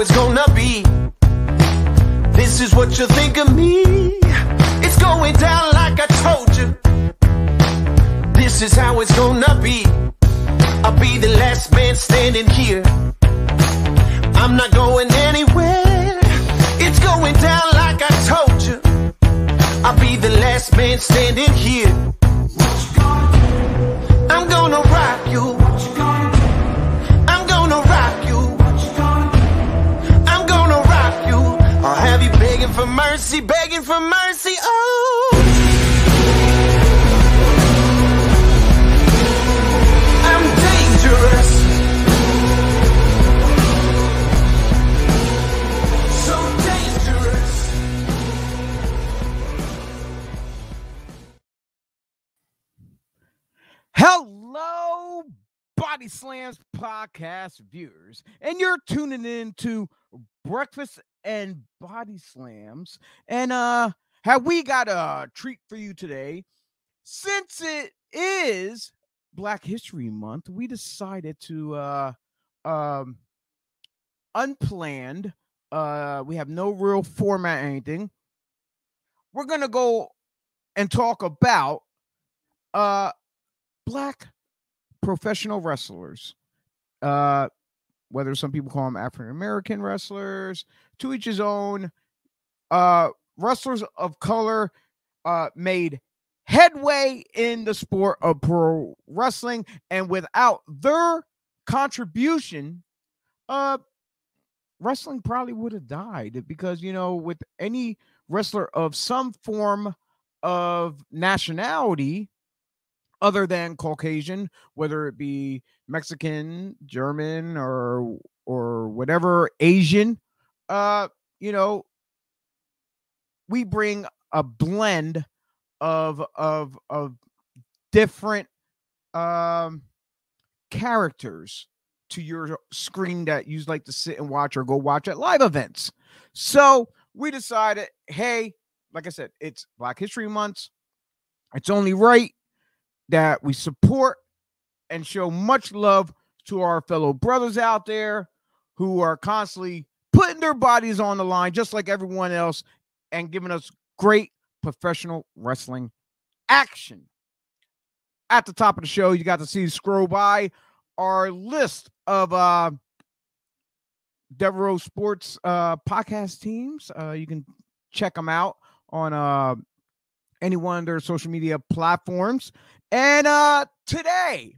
it's gonna you're tuning in to Breakfast and Body Slams. And uh, have we got a treat for you today? Since it is Black History Month, we decided to uh, um, unplanned. Uh, we have no real format, or anything. We're gonna go and talk about uh black professional wrestlers. Uh, whether some people call them African American wrestlers, to each his own. Uh, wrestlers of color uh, made headway in the sport of pro wrestling, and without their contribution, uh, wrestling probably would have died because you know, with any wrestler of some form of nationality, other than Caucasian, whether it be Mexican, German, or or whatever Asian, uh, you know, we bring a blend of of of different um characters to your screen that you'd like to sit and watch or go watch at live events. So we decided, hey, like I said, it's Black History Month. It's only right that we support and show much love to our fellow brothers out there who are constantly putting their bodies on the line, just like everyone else, and giving us great professional wrestling action. At the top of the show, you got to see scroll by our list of uh Devereaux Sports uh podcast teams. Uh you can check them out on uh any one of their social media platforms. And uh today,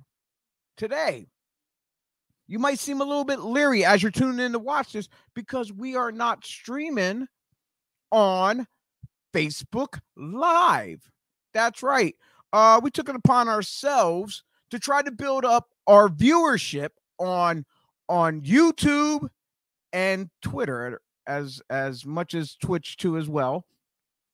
today, you might seem a little bit leery as you're tuning in to watch this because we are not streaming on Facebook Live. That's right. Uh, we took it upon ourselves to try to build up our viewership on on YouTube and Twitter as as much as Twitch too as well.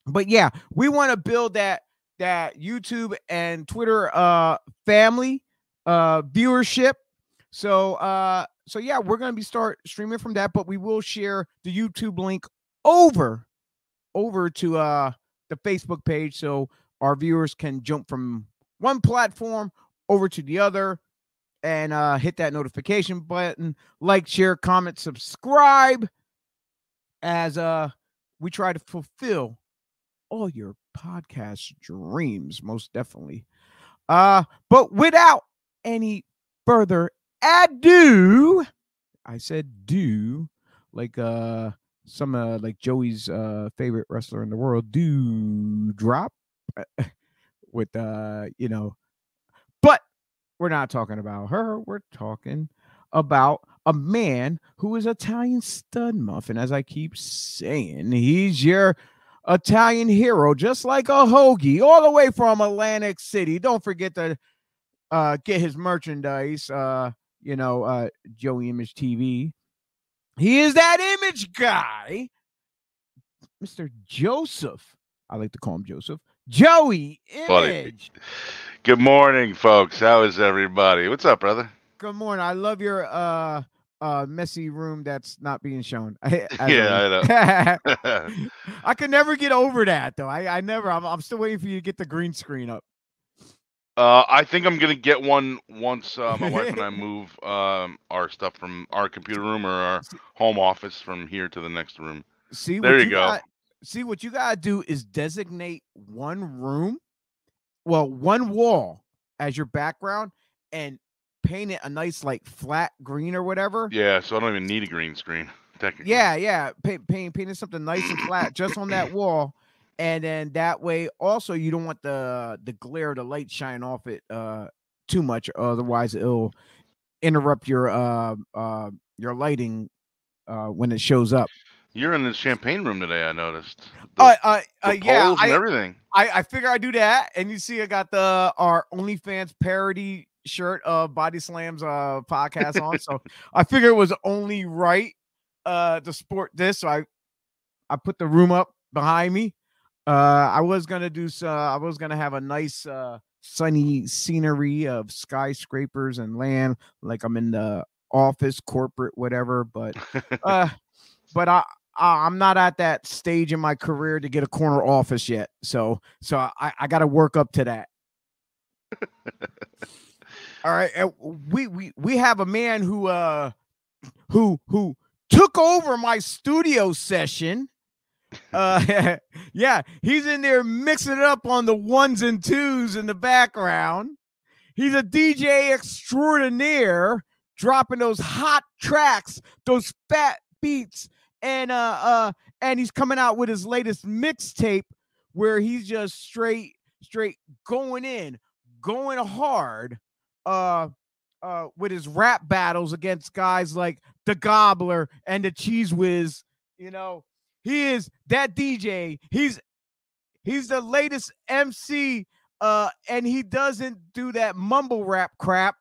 But yeah, we want to build that that YouTube and Twitter uh family uh viewership. So uh so yeah, we're to be start streaming from that, but we will share the YouTube link over over to uh the Facebook page so our viewers can jump from one platform over to the other and uh hit that notification button, like, share, comment, subscribe as uh we try to fulfill all your podcast dreams, most definitely. Uh, but without any further ado, I said do like uh some uh like Joey's uh favorite wrestler in the world, do drop with uh you know, but we're not talking about her, we're talking about a man who is Italian stud muffin, as I keep saying. He's your Italian hero, just like a hoagie, all the way from Atlantic City. Don't forget to uh, get his merchandise. Uh, you know, uh, Joey Image TV. He is that image guy, Mr. Joseph. I like to call him Joseph. Joey. Image. Good morning, folks. How is everybody? What's up, brother? Good morning. I love your uh uh messy room that's not being shown. I, Yeah, I know. I can never get over that though. I, I never I'm, I'm still waiting for you to get the green screen up. Uh, I think I'm gonna get one once uh, my wife and I move um, our stuff from our computer room or our home office from here to the next room. See, There what you go. Got, see, what you gotta do is designate one room, well, one wall as your background, and paint it a nice like flat green or whatever. Yeah, so I don't even need a green screen. Technically. Yeah, yeah. Paint, paint, painting something nice and flat just on that wall, and then that way, also, you don't want the the glare, the light shine off it uh too much, otherwise it'll interrupt your uh uh your lighting uh when it shows up. You're in the champagne room today. I noticed. Uh, The, uh, uh the yeah, I, everything. I I figure I do that, and you see, I got the our OnlyFans parody shirt of Body Slams uh podcast on, so I figure it was only right uh to sport this. So I I put the room up behind me. Uh, I was gonna do so. I was gonna have a nice uh sunny scenery of skyscrapers and land, like I'm in the office, corporate, whatever. But uh, but I. I- I'm not at that stage in my career to get a corner office yet, so so I, I got to work up to that. All right, we we we have a man who uh who who took over my studio session. Uh yeah, he's in there mixing it up on the ones and twos in the background. He's a DJ extraordinaire, dropping those hot tracks, those fat beats, and uh uh and he's coming out with his latest mixtape where he's just straight straight going in, going hard uh uh with his rap battles against guys like the Gobbler and the Cheese Whiz. You know, he is that DJ. He's he's the latest MC, uh, and he doesn't do that mumble rap crap.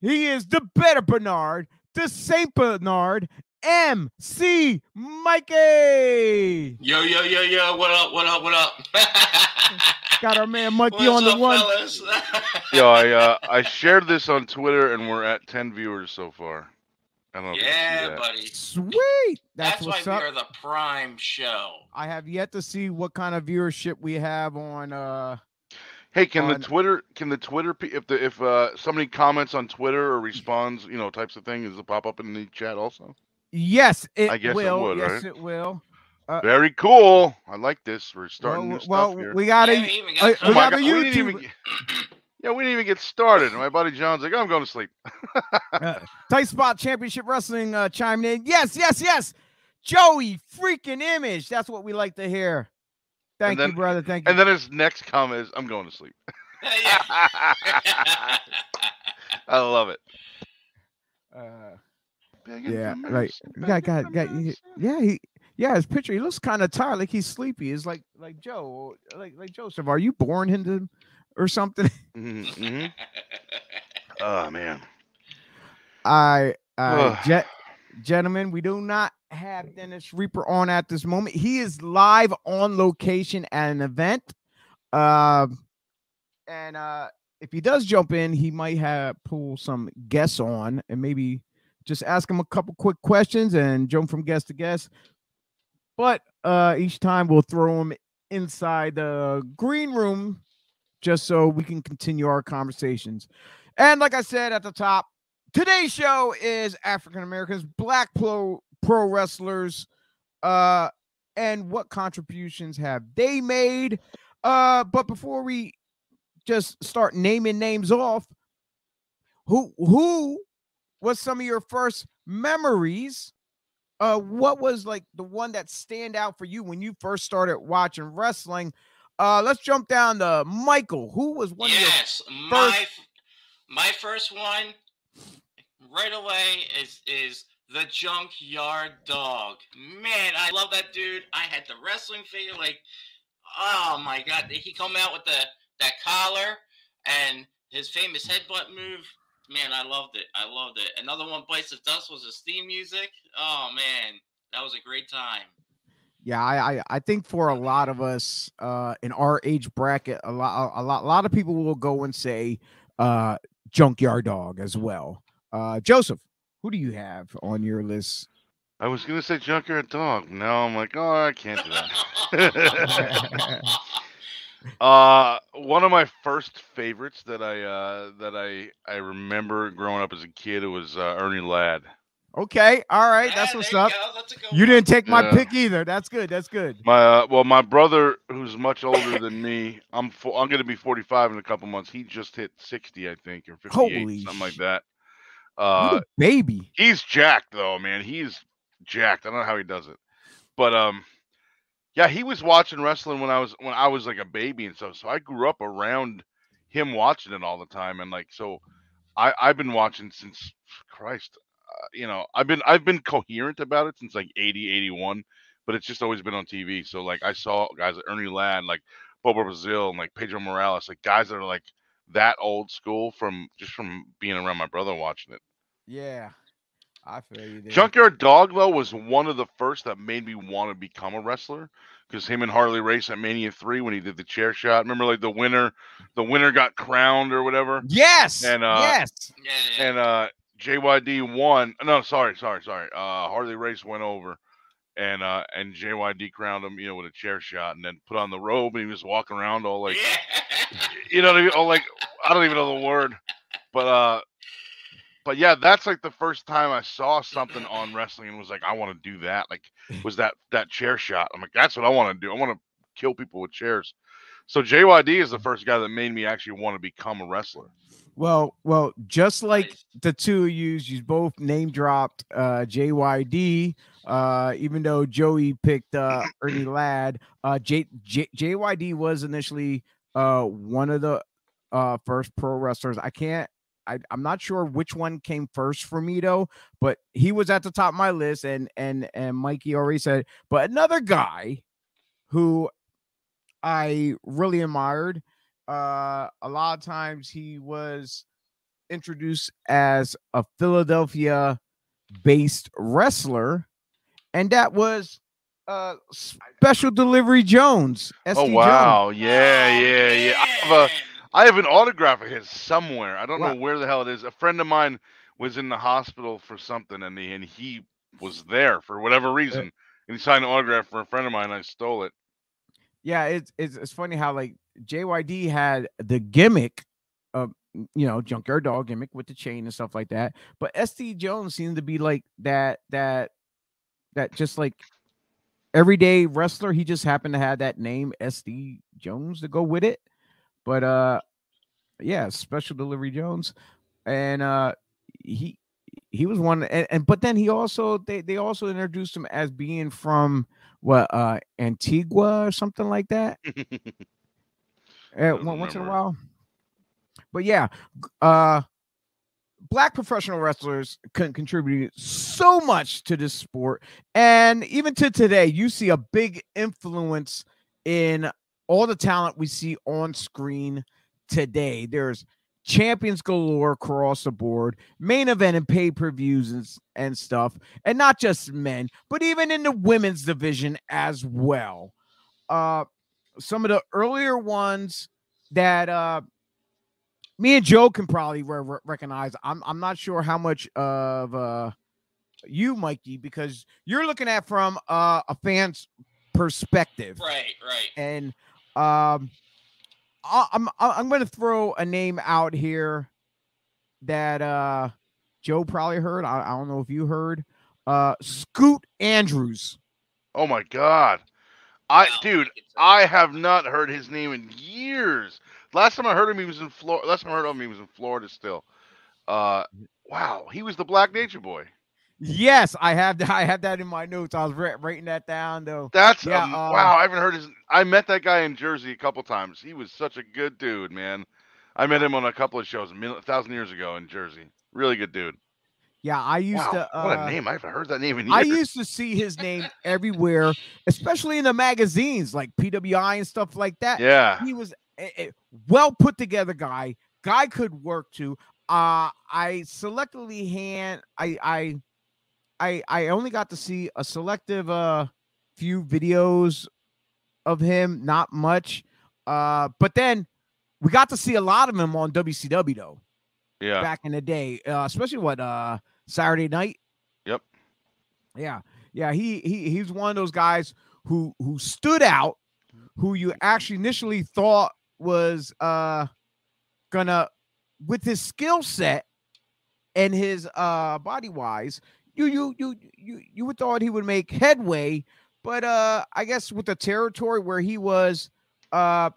He is the better Bernard, the Saint Bernard, MC Mikey. Yo, yo, yo, yo, what up, what up, what up? Got our man Mikey What's on the up, one. fellas? Yo, I uh, I shared this on Twitter and we're at 10 viewers so far. I don't know. if you can see yeah, that. buddy. Sweet. That's, That's, what's why up. we are the prime show. I have yet to see what kind of viewership we have on uh Hey, can on- the Twitter can the Twitter if the if uh somebody comments on Twitter or responds, you know, types of thing, does it pop up in the chat also? Yes, it I guess it will. would, yes, right? it will. Very cool. I like this. We're starting well, new well, stuff here. we got Yeah, to we even uh, got we my got God, a we YouTube. get- yeah, we didn't even get started. My buddy John's like, "Oh, I'm going to sleep. uh, Tight Spot Championship Wrestling uh, chiming in. Yes, yes, yes. Joey freaking image. That's what we like to hear. Thank then- you, brother. Thank you. And then his next comment is, I'm going to sleep. I love it. uh, Begging yeah, like got got for got. he- Yeah, he. Yeah, his picture. He looks kind of tired, like he's sleepy. It's like like Joe, like like Joseph. Are you born into or something? Mhm, mhm. Oh man. I, jet, gentlemen, we do not have Dennis Reaper on at this moment. He is live on location at an event. Um, and uh, if he does jump in, he might have pull some guests on and maybe just ask him a couple quick questions and jump from guest to guest. But uh, each time we'll throw him inside the green room just so we can continue our conversations. And like I said at the top, today's show is African Americans, black pro pro wrestlers, uh, and what contributions have they made? Uh, but before we just start naming names off, who who was some of your first memories? Uh, what was like the one that stand out for you when you first started watching wrestling? Uh, let's jump down to Michael. Who was one of your yes, my my first one right away is is the Junkyard Dog. Man, I love that dude. I had the wrestling figure. Like, oh my god, he come out with the that collar and his famous headbutt move. Man, I loved it. I loved it. Another one bites the dust was his theme music. Oh man, that was a great time. Yeah, I, I I think for a lot of us uh in our age bracket, a lot a lot a lot of people will go and say uh junkyard dog as well. Uh Joseph, who do you have on your list? I was gonna say junkyard dog. Now I'm like, oh, I can't do that. Uh, one of my first favorites that I uh that I I remember growing up as a kid it was uh, Ernie Ladd. Okay, all right, Yeah, that's what's there you up. that's You didn't take my Yeah. pick either. That's good. That's good. My uh, well, my brother who's much older than me. I'm fo- I'm gonna be 45 in a couple months. He just hit 60, I think, or 58, Holy something like that. Uh, the baby. he's jacked though, man. He's jacked. I don't know how he does it, but um, yeah, he was watching wrestling when I was when I was like a baby and stuff. So I grew up around him watching it all the time, and like so, I I've been watching since Christ, uh, you know, I've been I've been coherent about it since like 80, 81, but it's just always been on TV. So like I saw guys like Ernie Ladd, like Bobo Brazil, and like Pedro Morales, like guys that are like that old school from just from being around my brother watching it. Yeah, I feel you. There. Junkyard Dog though was one of the first that made me want to become a wrestler because him and Harley race at Mania three when he did the chair shot. Remember, like the winner, the winner got crowned or whatever, Yes. And, uh, yes. Yeah, yeah. and uh JYD won. No, sorry, sorry, sorry. Uh Harley Race went over. And uh and JYD crowned him, you know, with a chair shot, and then put on the robe, and he was walking around all like, yeah. you know what I mean? Oh, like I don't even know the word, but uh, but yeah, that's like the first time I saw something on wrestling and was like, I want to do that. Like, was that that chair shot? I'm like, that's what I want to do. I want to kill people with chairs. So JYD is the first guy that made me actually want to become a wrestler. Well, well, just like Nice. the two of you, you both name dropped uh JYD. Uh, even though Joey picked uh Ernie Ladd, uh J, J JYD was initially uh one of the uh first pro wrestlers. I can't I, I'm not sure which one came first for me though, but he was at the top of my list, and and and Mikey already said, but another guy who I really admired. Uh, a lot of times he was introduced as a Philadelphia based wrestler, and that was uh Special Delivery Jones. Oh SD Jones. wow, yeah, yeah, yeah. I have a. I have an autograph of his somewhere. I don't Wow. know where the hell it is. A friend of mine was in the hospital for something, and he and he was there for whatever reason, and he signed an autograph for a friend of mine. And I stole it. Yeah, it's it's it's funny how like JYD had the gimmick of mm, you know junkyard dog gimmick with the chain and stuff like that, but SD Jones seemed to be like that that that just like everyday wrestler. He just happened to have that name SD Jones to go with it. But uh, yeah, Special Delivery Jones, and uh, he he was one, and, and but then he also they they also introduced him as being from what uh Antigua or something like that. Uh, Don't once in a while. But yeah, uh black professional wrestlers con- contributed so much to this sport and even to today you see a big influence in all the talent we see on screen today there's champions galore across the board main event and pay-per-views and, and stuff and not just men but even in the women's division as well uh some of the earlier ones that uh me and Joe can probably re- re- recognize. I'm I'm not sure how much of uh you, Mikey, because you're looking at from uh, a fan's perspective, Right, right. and um, I, I'm I- I'm going to throw a name out here that uh Joe probably heard. I, I don't know if you heard. Uh, Scoot Andrews. Oh my god, I Wow, dude, I have not heard his name in years. Last time I heard him, he was in Florida. Last time I heard of him, he was in Florida still. Uh, wow, he was the Black Nature Boy. Yes, I have that. I have that in my notes. I was wri- writing that down though. That's Yeah, um, uh, wow. I haven't heard his. I met that guy in Jersey a couple times. He was such a good dude, man. I met him on a couple of shows a mil- a thousand years ago in Jersey. Really good dude. Yeah, I used Wow, to. Uh, what a name! I haven't heard that name in years. I used to see his name everywhere, especially in the magazines like PWI and stuff like that. yeah, He was a, a well put together guy. Guy could work too. Uh, I selectively hand. I I I I only got to see a selective uh few videos of him, not much. Uh, but then we got to see a lot of him on WCW though yeah. back in the day, uh, especially what uh Saturday night. Yep. Yeah, yeah. He he he's one of those guys who who stood out, who you actually initially thought was uh gonna with his skill set and his uh body wise, you you you you you would thought he would make headway, but uh I guess with the territory where he was uh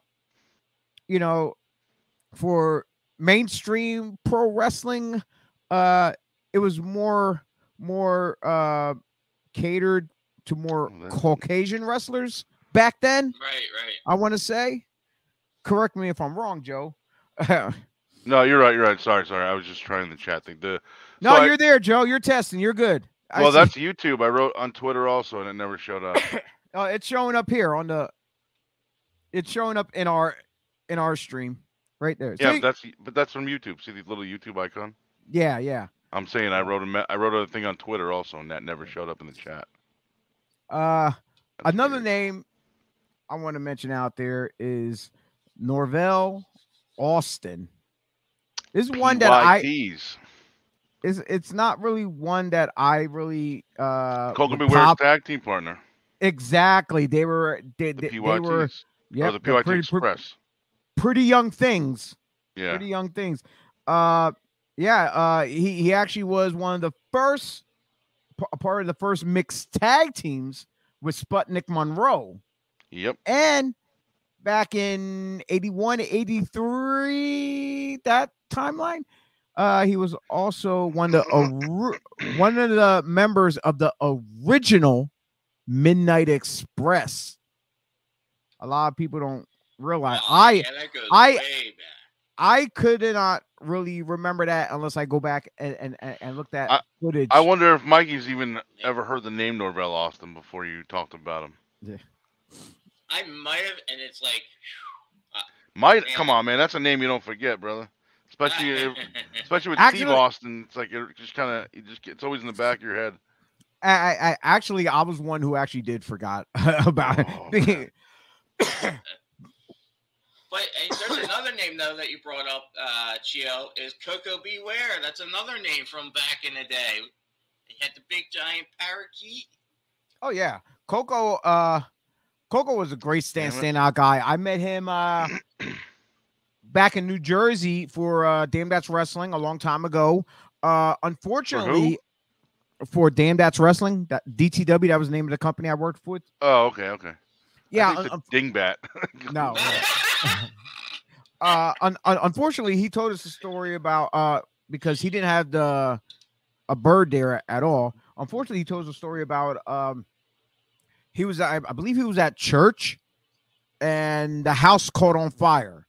you know for mainstream pro wrestling uh it was more more uh catered to more Caucasian wrestlers back then. Right, right. I want to say. Correct me if I'm wrong, Joe. no, No, you're right. You're right. Sorry, sorry. I was just trying the chat thing. The So I- you're there, Joe. You're testing. You're good. Well, that's YouTube. I wrote on Twitter also, and it never showed up. uh, it's showing up here on the. It's showing up in our in our stream right there. yeah, See? but that's but that's from YouTube. See the little YouTube icon? yeah, yeah. I'm saying I wrote a I wrote a thing on Twitter also, and that never showed up in the chat. Uh, That's another weird. name I want to mention out there is Norvell Austin. This is one that I Is it's not really one that I really uh would B. Ware's tag team partner, exactly. They were they, the they, PYTs, they were yeah the PYT pretty, Express. pretty young things. Yeah, Pretty young things. Uh yeah, uh he he actually was one of the first part of the first mixed tag teams with Sputnik Monroe. yep. And back in 81, 83, that timeline, uh, he was also one of the ori- one of the members of the original Midnight Express. A lot of people don't realize. Oh, I yeah, I- I could not really remember that unless I go back and and, and- and look at I- footage. I wonder if Mikey's even ever heard the name Norvell Austin before you talked about him. Yeah. I might have, and it's like, Might Man. come on, man. That's a name you don't forget, brother. Especially if, especially with Steve Austin. It's like it just kind of it just it's always in the back of your head. I, I, I actually I was one who actually did forgot about Oh, it. But there's another name though that you brought up, uh, Chio, is Koko B. Ware. That's another name from back in the day. He had the big giant parakeet. Oh yeah, Koko. Uh, Koko was a great stand Damn it. standout guy. I met him uh back in New Jersey for uh Damn That's Wrestling a long time ago. Uh, unfortunately, for, Damn That's Wrestling, that DTW, that was the name of the company I worked for. Oh, okay, okay. Yeah, think un- dingbat. no. uh un- un- unfortunately he told us a story about uh because he didn't have the a bird there at all unfortunately he told us a story about um he was I, I believe he was at church and the house caught on fire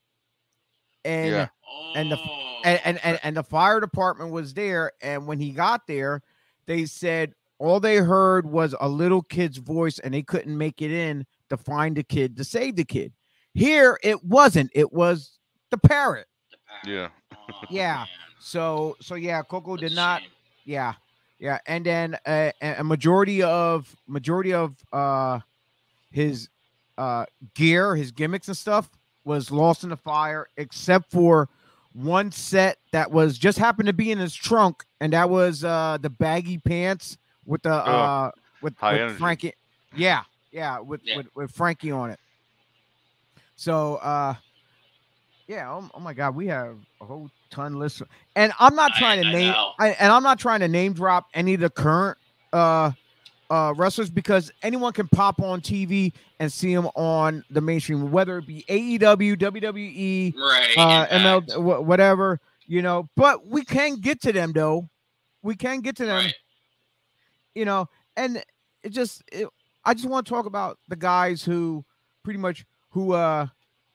and Yeah. And the- Oh. and, and, and and the fire department was there and when he got there they said all they heard was a little kid's voice and they couldn't make it in to find the kid to save the kid here it wasn't it was the parrot The parrot. yeah. Oh, Yeah. man. so so yeah koko What did a not shame. yeah yeah and then uh, a a majority of majority of uh his uh gear his gimmicks and stuff was lost in the fire except for one set that was just happened to be in his trunk and that was uh the baggy pants with the uh with, high with frankie yeah yeah with, Yeah. with with frankie on it so uh yeah oh, oh my god we have a whole ton list and i'm not I- trying to name know. I, and i'm not trying to name drop any of the current uh uh wrestlers because anyone can pop on tv and see them on the mainstream whether it be aew wwe Right. uh ml wh- whatever you know but we can get to them though we can get to them Right. you know and it just it, i just want to talk about the guys who pretty much who uh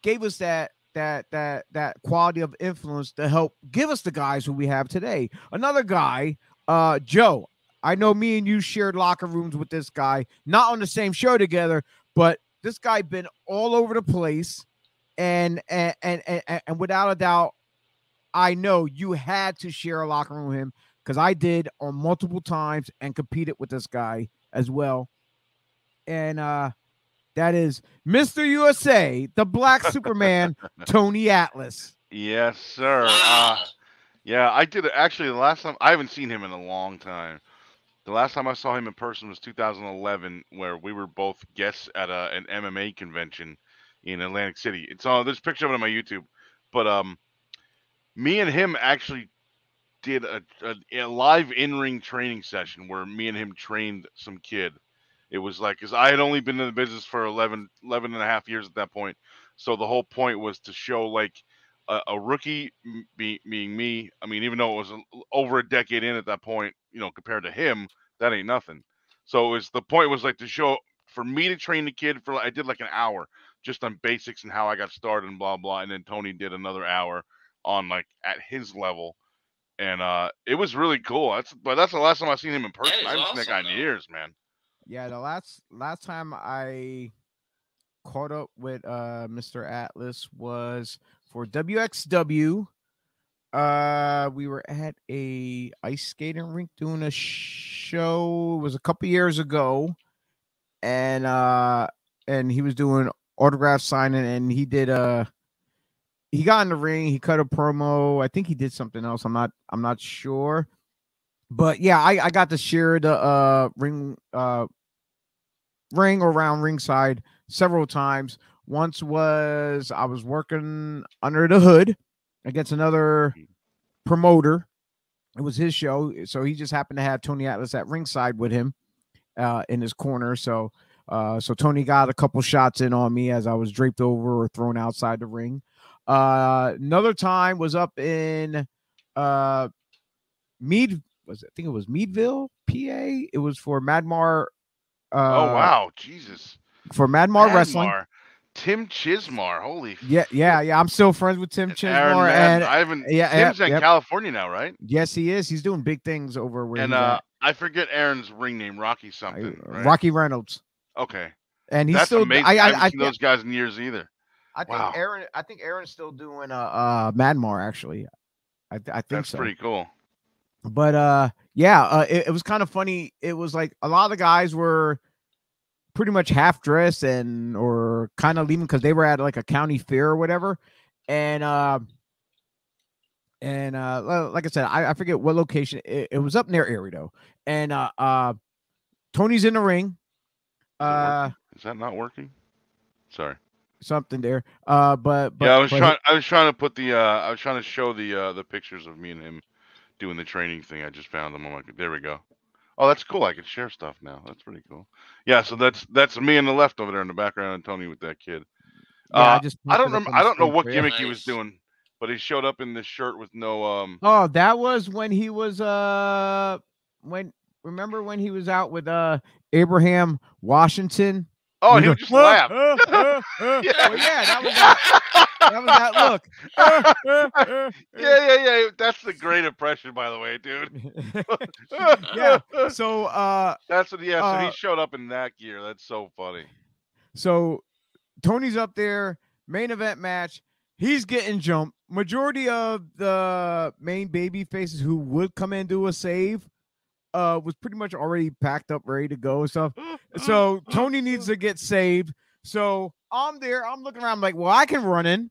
gave us that that that that quality of influence to help give us the guys who we have today another guy uh joe i know me and you shared locker rooms with this guy not on the same show together but this guy been all over the place and and and and, and without a doubt i know you had to share a locker room with him because I did on multiple times and competed with this guy as well. And uh that is Mr. USA, the Black Superman, Tony Atlas. Yes, sir. Uh, yeah, I did it. Actually, the last time I haven't seen him in a long time. The last time I saw him in person was 2011, where we were both guests at a, an MMA convention in Atlantic City. It's on there's a picture of it on my YouTube. But um me and him actually did a, a, a live in-ring training session where me and him trained some kid. It was like cuz I had only been in the business for 11 11 and a half years at that point. So the whole point was to show like a, a rookie be, being me. I mean, even though it was over a decade in at that point, you know, compared to him, that ain't nothing. So it was the point was like to show for me to train the kid for I did like an hour just on basics and how I got started and blah blah, and then Tony did another hour on like at his level, and uh it was really cool. That's but that's the last time I've seen him in person. I haven't seen that awesome, guy in years, man. Yeah, the last last time I caught up with uh Mr. Atlas was for WXW. Uh we were at a ice skating rink doing a show. It was a couple years ago. And uh and he was doing autograph signing and he did uh he got in the ring, he cut a promo. I think he did something else. I'm not I'm not sure. But yeah, I, I got to share the uh ring uh ring around ringside several times. Once was I was working under the hood against another promoter. It was his show, so he just happened to have Tony Atlas at ringside with him uh, in his corner. So, uh, so Tony got a couple shots in on me as I was draped over or thrown outside the ring. Uh, another time was up in uh, Mead. Was it, I think it was Meadville, PA. It was for Madmar. Uh, oh wow, Jesus. for Madmar Wrestling. Tim Chismar, holy Yeah, yeah, yeah. I'm still friends with Tim Chismar. And I haven't. yeah, yeah, Tim's in yep. California now, right? yes, he is. He's doing big things over where and he's uh. I forget Aaron's ring name, Rocky Uh, something. Right? Rocky Reynolds, Okay, and he's that's still. amazing. I, I, I, haven't seen those guys in years either. I think Wow. Aaron. I think Aaron's still doing uh, uh Madmar actually. I, I think That's so. pretty cool. but uh yeah uh, it, it was kind of funny it was like a lot of the guys were pretty much half dressed and or kind of leaving because they were at like a county fair or whatever and uh and uh like i said i, I forget what location it, it was up near Erido. and uh uh tony's in the ring uh Is that not working? Sorry. something there uh but, but yeah, I was but he- trying. I was trying to put the. Uh, I was trying to show the uh, the pictures of me and him doing the training thing. I just found them. I'm like, there we go. Oh, that's cool. I can share stuff now. That's pretty cool. Yeah, so that's that's me on the left over there in the background, and Tony with that kid. yeah, uh, just I don't posted up know. I don't know what for you. gimmick he was doing, but he showed up in this shirt with no. Um. Oh, that was when he was uh when remember when he was out with uh Abraham Washington? Oh, He he was just like, laugh. "Uh, uh, uh." Yeah. Well, yeah, that was that, was that look. Yeah, yeah, yeah. That's the great impression, by the way, dude. yeah. So uh That's what. Yeah. so Uh, he showed up in that gear. That's so funny. so Tony's up there, main event match. He's getting jumped. Majority of the main baby faces who would come in and do a save uh was pretty much already packed up, ready to go and stuff. So Tony needs to get saved. So I'm there. I'm looking around. I'm like, well, I can run in.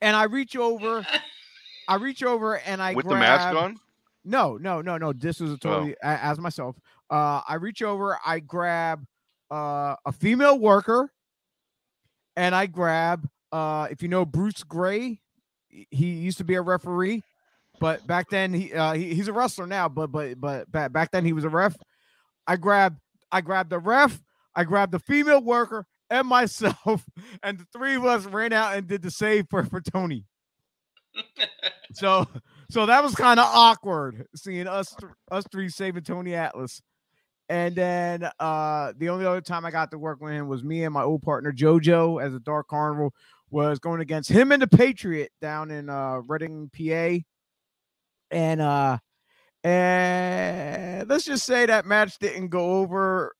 And I reach over. I reach over and I with grab, the mask on. No, no, no, no. This was a totally a- as myself. Uh, I reach over. I grab uh, a female worker, and I grab. Uh, if you know Bruce Gray, he- he used to be a referee, but back then he, uh, he he's a wrestler now. But but but back back then he was a ref. I grab I grabbed the ref. I grabbed the female worker and myself, and the three of us ran out and did the save for for Tony. So so that was kind of awkward seeing us th- us three saving Tony Atlas. And then uh the only other time I got to work with him was me and my old partner JoJo as a Dark Carnival was going against him and the Patriot down in uh Reading, PA. And uh and let's just say that match didn't go over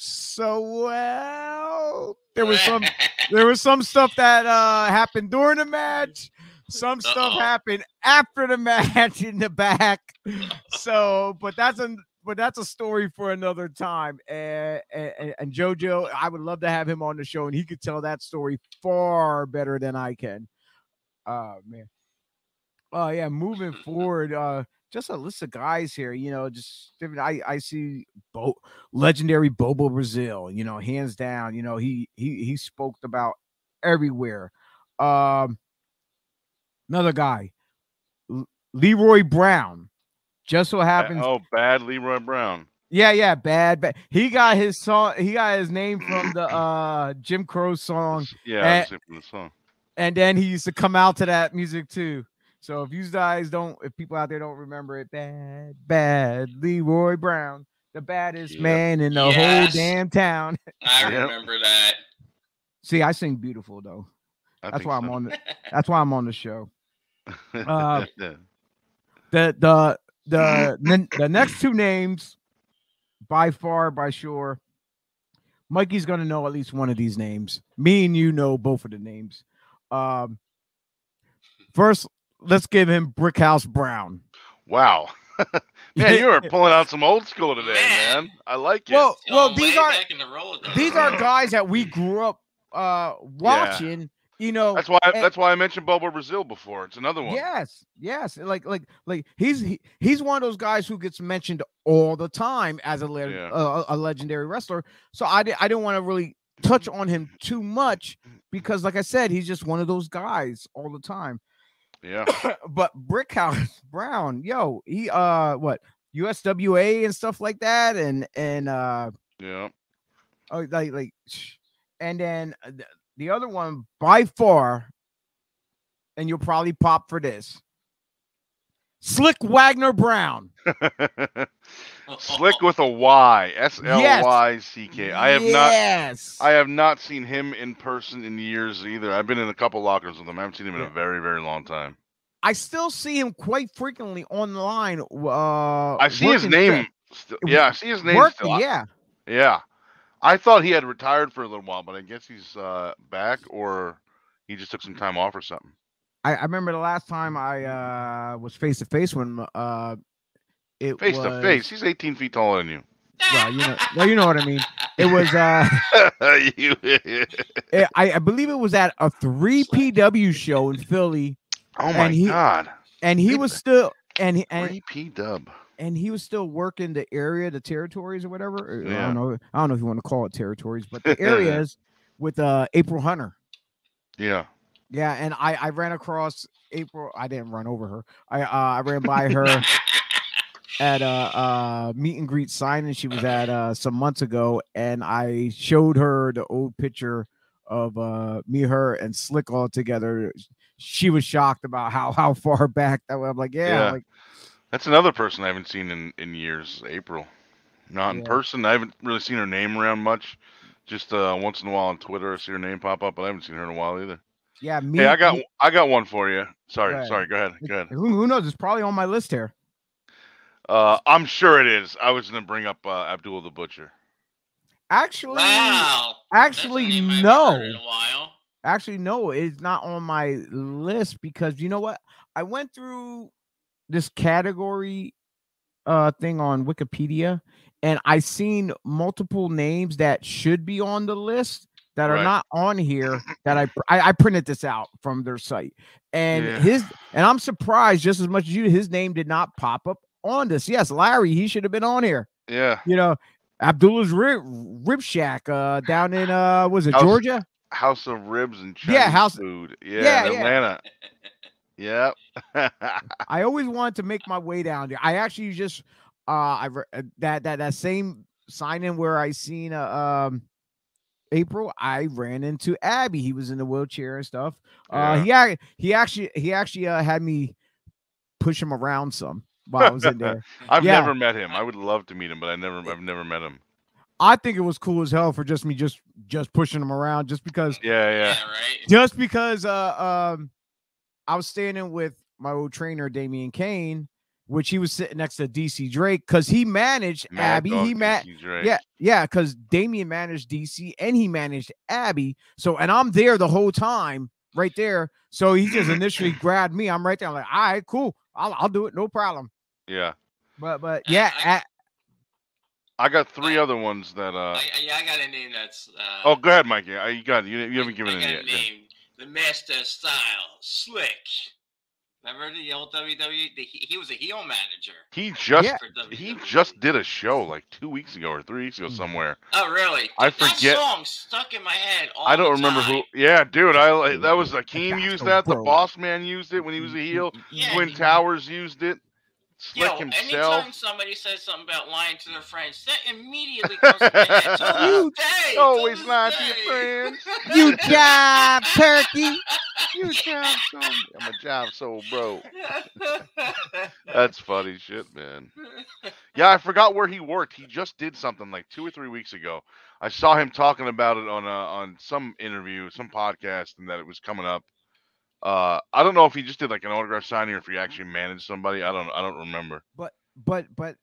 so well. There was some there was some stuff that uh happened during the match. Some stuff Uh-oh. happened after the match in the back. So but that's a but that's a story for another time. And, and and jojo i would love to have him on the show and he could tell that story far better than i can. Oh man. Oh yeah moving forward uh just a list of guys here you know just i i see Bo, legendary bobo brazil you know hands down you know he he he spoke about everywhere. Um, another guy, Leroy Brown, just so happens. Oh, bad Leroy Brown. Yeah, yeah, bad, bad. He got his song. He got his name from the uh Jim Croce song, Yeah, was from the song. and then he used to come out to that music too. So if you guys don't, if people out there don't remember it, bad, bad Leroy Brown, the baddest Yep. man in the whole damn town. I Yep. remember that. See, I sing beautiful though. I That's think why I'm on. The, that's why I'm on the show. uh, Yeah. The the the the, the next two names, by far, by sure. Mikey's gonna know at least one of these names. Me and you know both of the names. Um, first, let's give him Brickhouse Brown. wow. Man, you are pulling out some old school today, Man. man. I like it. Well, well, these are back in the Rolodex. these are guys that we grew up uh watching. You know, that's why and- that's why I mentioned Bobo Brazil before. It's another one. Yes, yes. Like, like, like he's he, he's one of those guys who gets mentioned all the time as a le- Yeah. uh, a legendary wrestler. So I di- I didn't want to really touch on him too much because, like I said, he's just one of those guys all the time. Yeah. but Brickhouse Brown, yo, he uh what USWA and stuff like that, and and uh Yeah. oh like like, and then uh, the, the other one by far, and you'll probably pop for this. Slyck Wagner Brown. Slick with a Y. S L Y C K. I have not I have not seen him in person in years either. I've been in a couple lockers with him. I haven't seen him in a very, very long time. I still see him quite frequently online. Uh, I see his name. Still, yeah, I see his name. working, still. Yeah. Yeah. I thought he had retired for a little while, but I guess he's uh, back or he just took some time off or something. I, I remember the last time I uh was face to face when uh it Face was, to face. He's 18 feet taller than you. Well, you know, well, you know what I mean. It was uh, it- I, I believe it was at a three PW show in Philly, oh my And he- god. and he was still and and Three P dub. and he was still working the area, the territories or whatever. or I Yeah. don't know. I don't know if you want to call it territories, but the areas with uh April Hunter. Yeah. Yeah, and I I ran across April. I didn't run over her. I uh, I ran by her at a uh meet and greet sign, and she was at uh some months ago, and I showed her the old picture of uh me, her, and Slyck all together. She was shocked about how how far back that was. I'm like, yeah, Yeah. like That's another person I haven't seen in, in years. April. Not in person. I haven't really seen her name around much. Just uh, once in a while on Twitter, I see her name pop up, but I haven't seen her in a while either. Yeah, me. Hey, I got me- I got one for you. Sorry, Go ahead. sorry. Go ahead. Go ahead. who, who knows? It's probably on my list here. Uh, I'm sure it is. I was gonna bring up uh, Abdullah the Butcher. Actually, Wow. Actually, name I haven't no. heard in a while. Actually, no, it's not on my list because you know what? I went through this category uh thing on Wikipedia and I seen multiple names that should be on the list that are Right. not on here that I, I I printed this out from their site. And Yeah. his and I'm surprised just as much as you his name did not pop up on this. Yes, Larry, he should have been on here. Yeah, You know, Abdullah's rib, rib shack uh down in uh was it House- Georgia? House of Ribs and Chinese Yeah, House- food. Yeah, Yeah, in yeah. Atlanta. Yep. I always wanted to make my way down there. I actually just uh I uh, that that that same sign in where I seen uh, um April, I ran into Abby. He was in the wheelchair and stuff. Uh he he actually he actually uh, had me push him around some while I was in there. I've Yeah. never met him. I would love to meet him, but I never I've never met him. I think it was cool as hell for just me just just pushing him around just because Yeah, yeah. Yeah, right. just because uh um I was standing with my old trainer Damian Kane, which he was sitting next to DC Drake because he managed Mad Abby. He met DC yeah, yeah, because Damian managed DC and he managed Abby. So and I'm there the whole time, right there. So he just initially grabbed me. I'm right there. I'm like, all right, cool. I'll, I'll do it, no problem. Yeah. But but I- yeah, I- a- I got three other ones that uh I, I, yeah, I got a name that's. Uh, Oh, go ahead, Mikey. I, you got it. You, you haven't given I it got yet. a Go. name. The Master Style, Slick. Remember the old WWE? The, he, he was a heel manager. He just Yeah. He just did a show like two weeks ago or three weeks ago Mm. somewhere. Oh, really? I That forget- song stuck in my head. All I don't the remember time. who. Yeah, dude, I that was Akeem That's used so that. The. Boss Man used it when he was a heel. Yeah, Twin he- Towers used it. Yo, Slick himself. anytime somebody says something about lying to their friends, that immediately comes to my head. You this day, to always this lying to your day. friends. You job, turkey. You job so. I'm a job so broke. That's funny shit, man. Yeah, I forgot where he worked. He just did something like two or three weeks ago. I saw him talking about it on a, on some interview, some podcast, and that it was coming up. Uh, I don't know if he just did like an autograph signing or if he actually managed somebody. I don't. I don't remember. But but but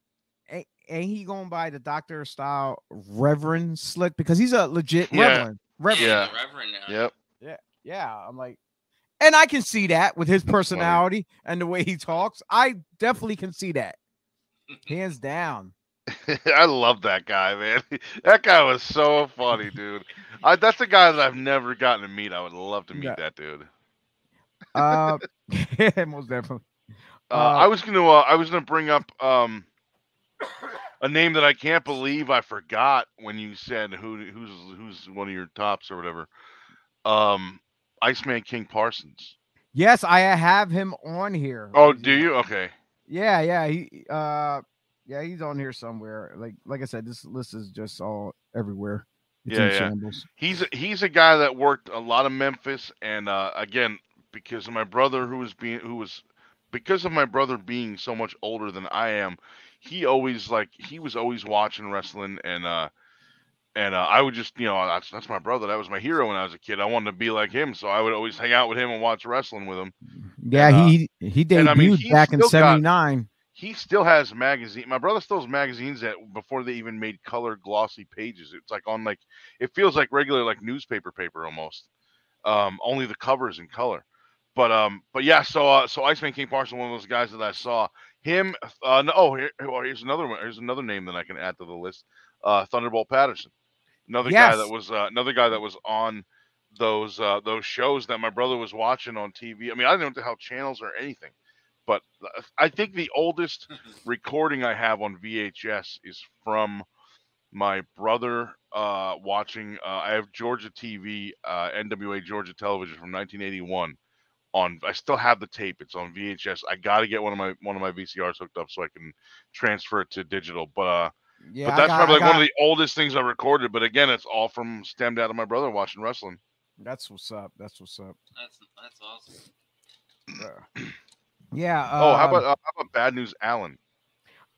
ain't, ain't he going by the doctor style Reverend Slick because he's a legit Yeah. Reverend. Reverend. Yeah. the Reverend now. Yep. Yeah. Yeah, I'm like, and I can see that with his personality and the way he talks. I definitely can see that, hands down. I love that guy, man. that guy was so funny, dude. I, that's a guy that I've never gotten to meet. I would love to meet Yeah. that dude. Uh, most definitely. Uh, Uh, I was gonna uh, I was gonna bring up um a name that I can't believe I forgot when you said who who's who's one of your tops or whatever. Um, Iceman King Parsons. Yes, I have him on here. Oh, do you? Okay. Yeah, yeah. He uh, yeah, he's on here somewhere. Like like I said, this list is just all everywhere. It's Yeah, in yeah. shambles. He's a, he's a guy that worked a lot of Memphis, and uh, again, because of my brother who was being who was because of my brother being so much older than I am, he always like he was always watching wrestling, and uh, and uh, I would just you know that's that's my brother. That was my hero when I was a kid. I wanted to be like him, so I would always hang out with him and watch wrestling with him. Yeah, And, uh, he he debuted and I mean, he's back in still got- '79. He still has magazine. My brother still has magazines that before they even made color glossy pages. It's like on like it feels like regular like newspaper paper almost. Um, only the covers in color. But um, but yeah. So uh, so Iceman King Parsons, one of those guys that I saw him. Uh, no, oh, here, here's another one. Here's another name that I can add to the list. Uh, Thunderbolt Patterson, another guy that was uh, another guy that was on those uh, those shows that my brother was watching on TV. I mean, I didn't know what the hell channels or anything, but uh, I think the oldest recording I have on VHS is from my brother uh, watching. Uh, I have Georgia TV, uh, NWA Georgia Television from 1981. On, I still have the tape. It's on VHS. I got to get one of my one of my VCRs hooked up so I can transfer it to digital. But uh, Yeah, but I that's got- probably I like one of the oldest things I recorded. But again, it's all from stemmed out of my brother watching wrestling. That's what's up. That's what's up. That's that's awesome. Uh, yeah. oh, how um, about uh, how about Bad News Allen?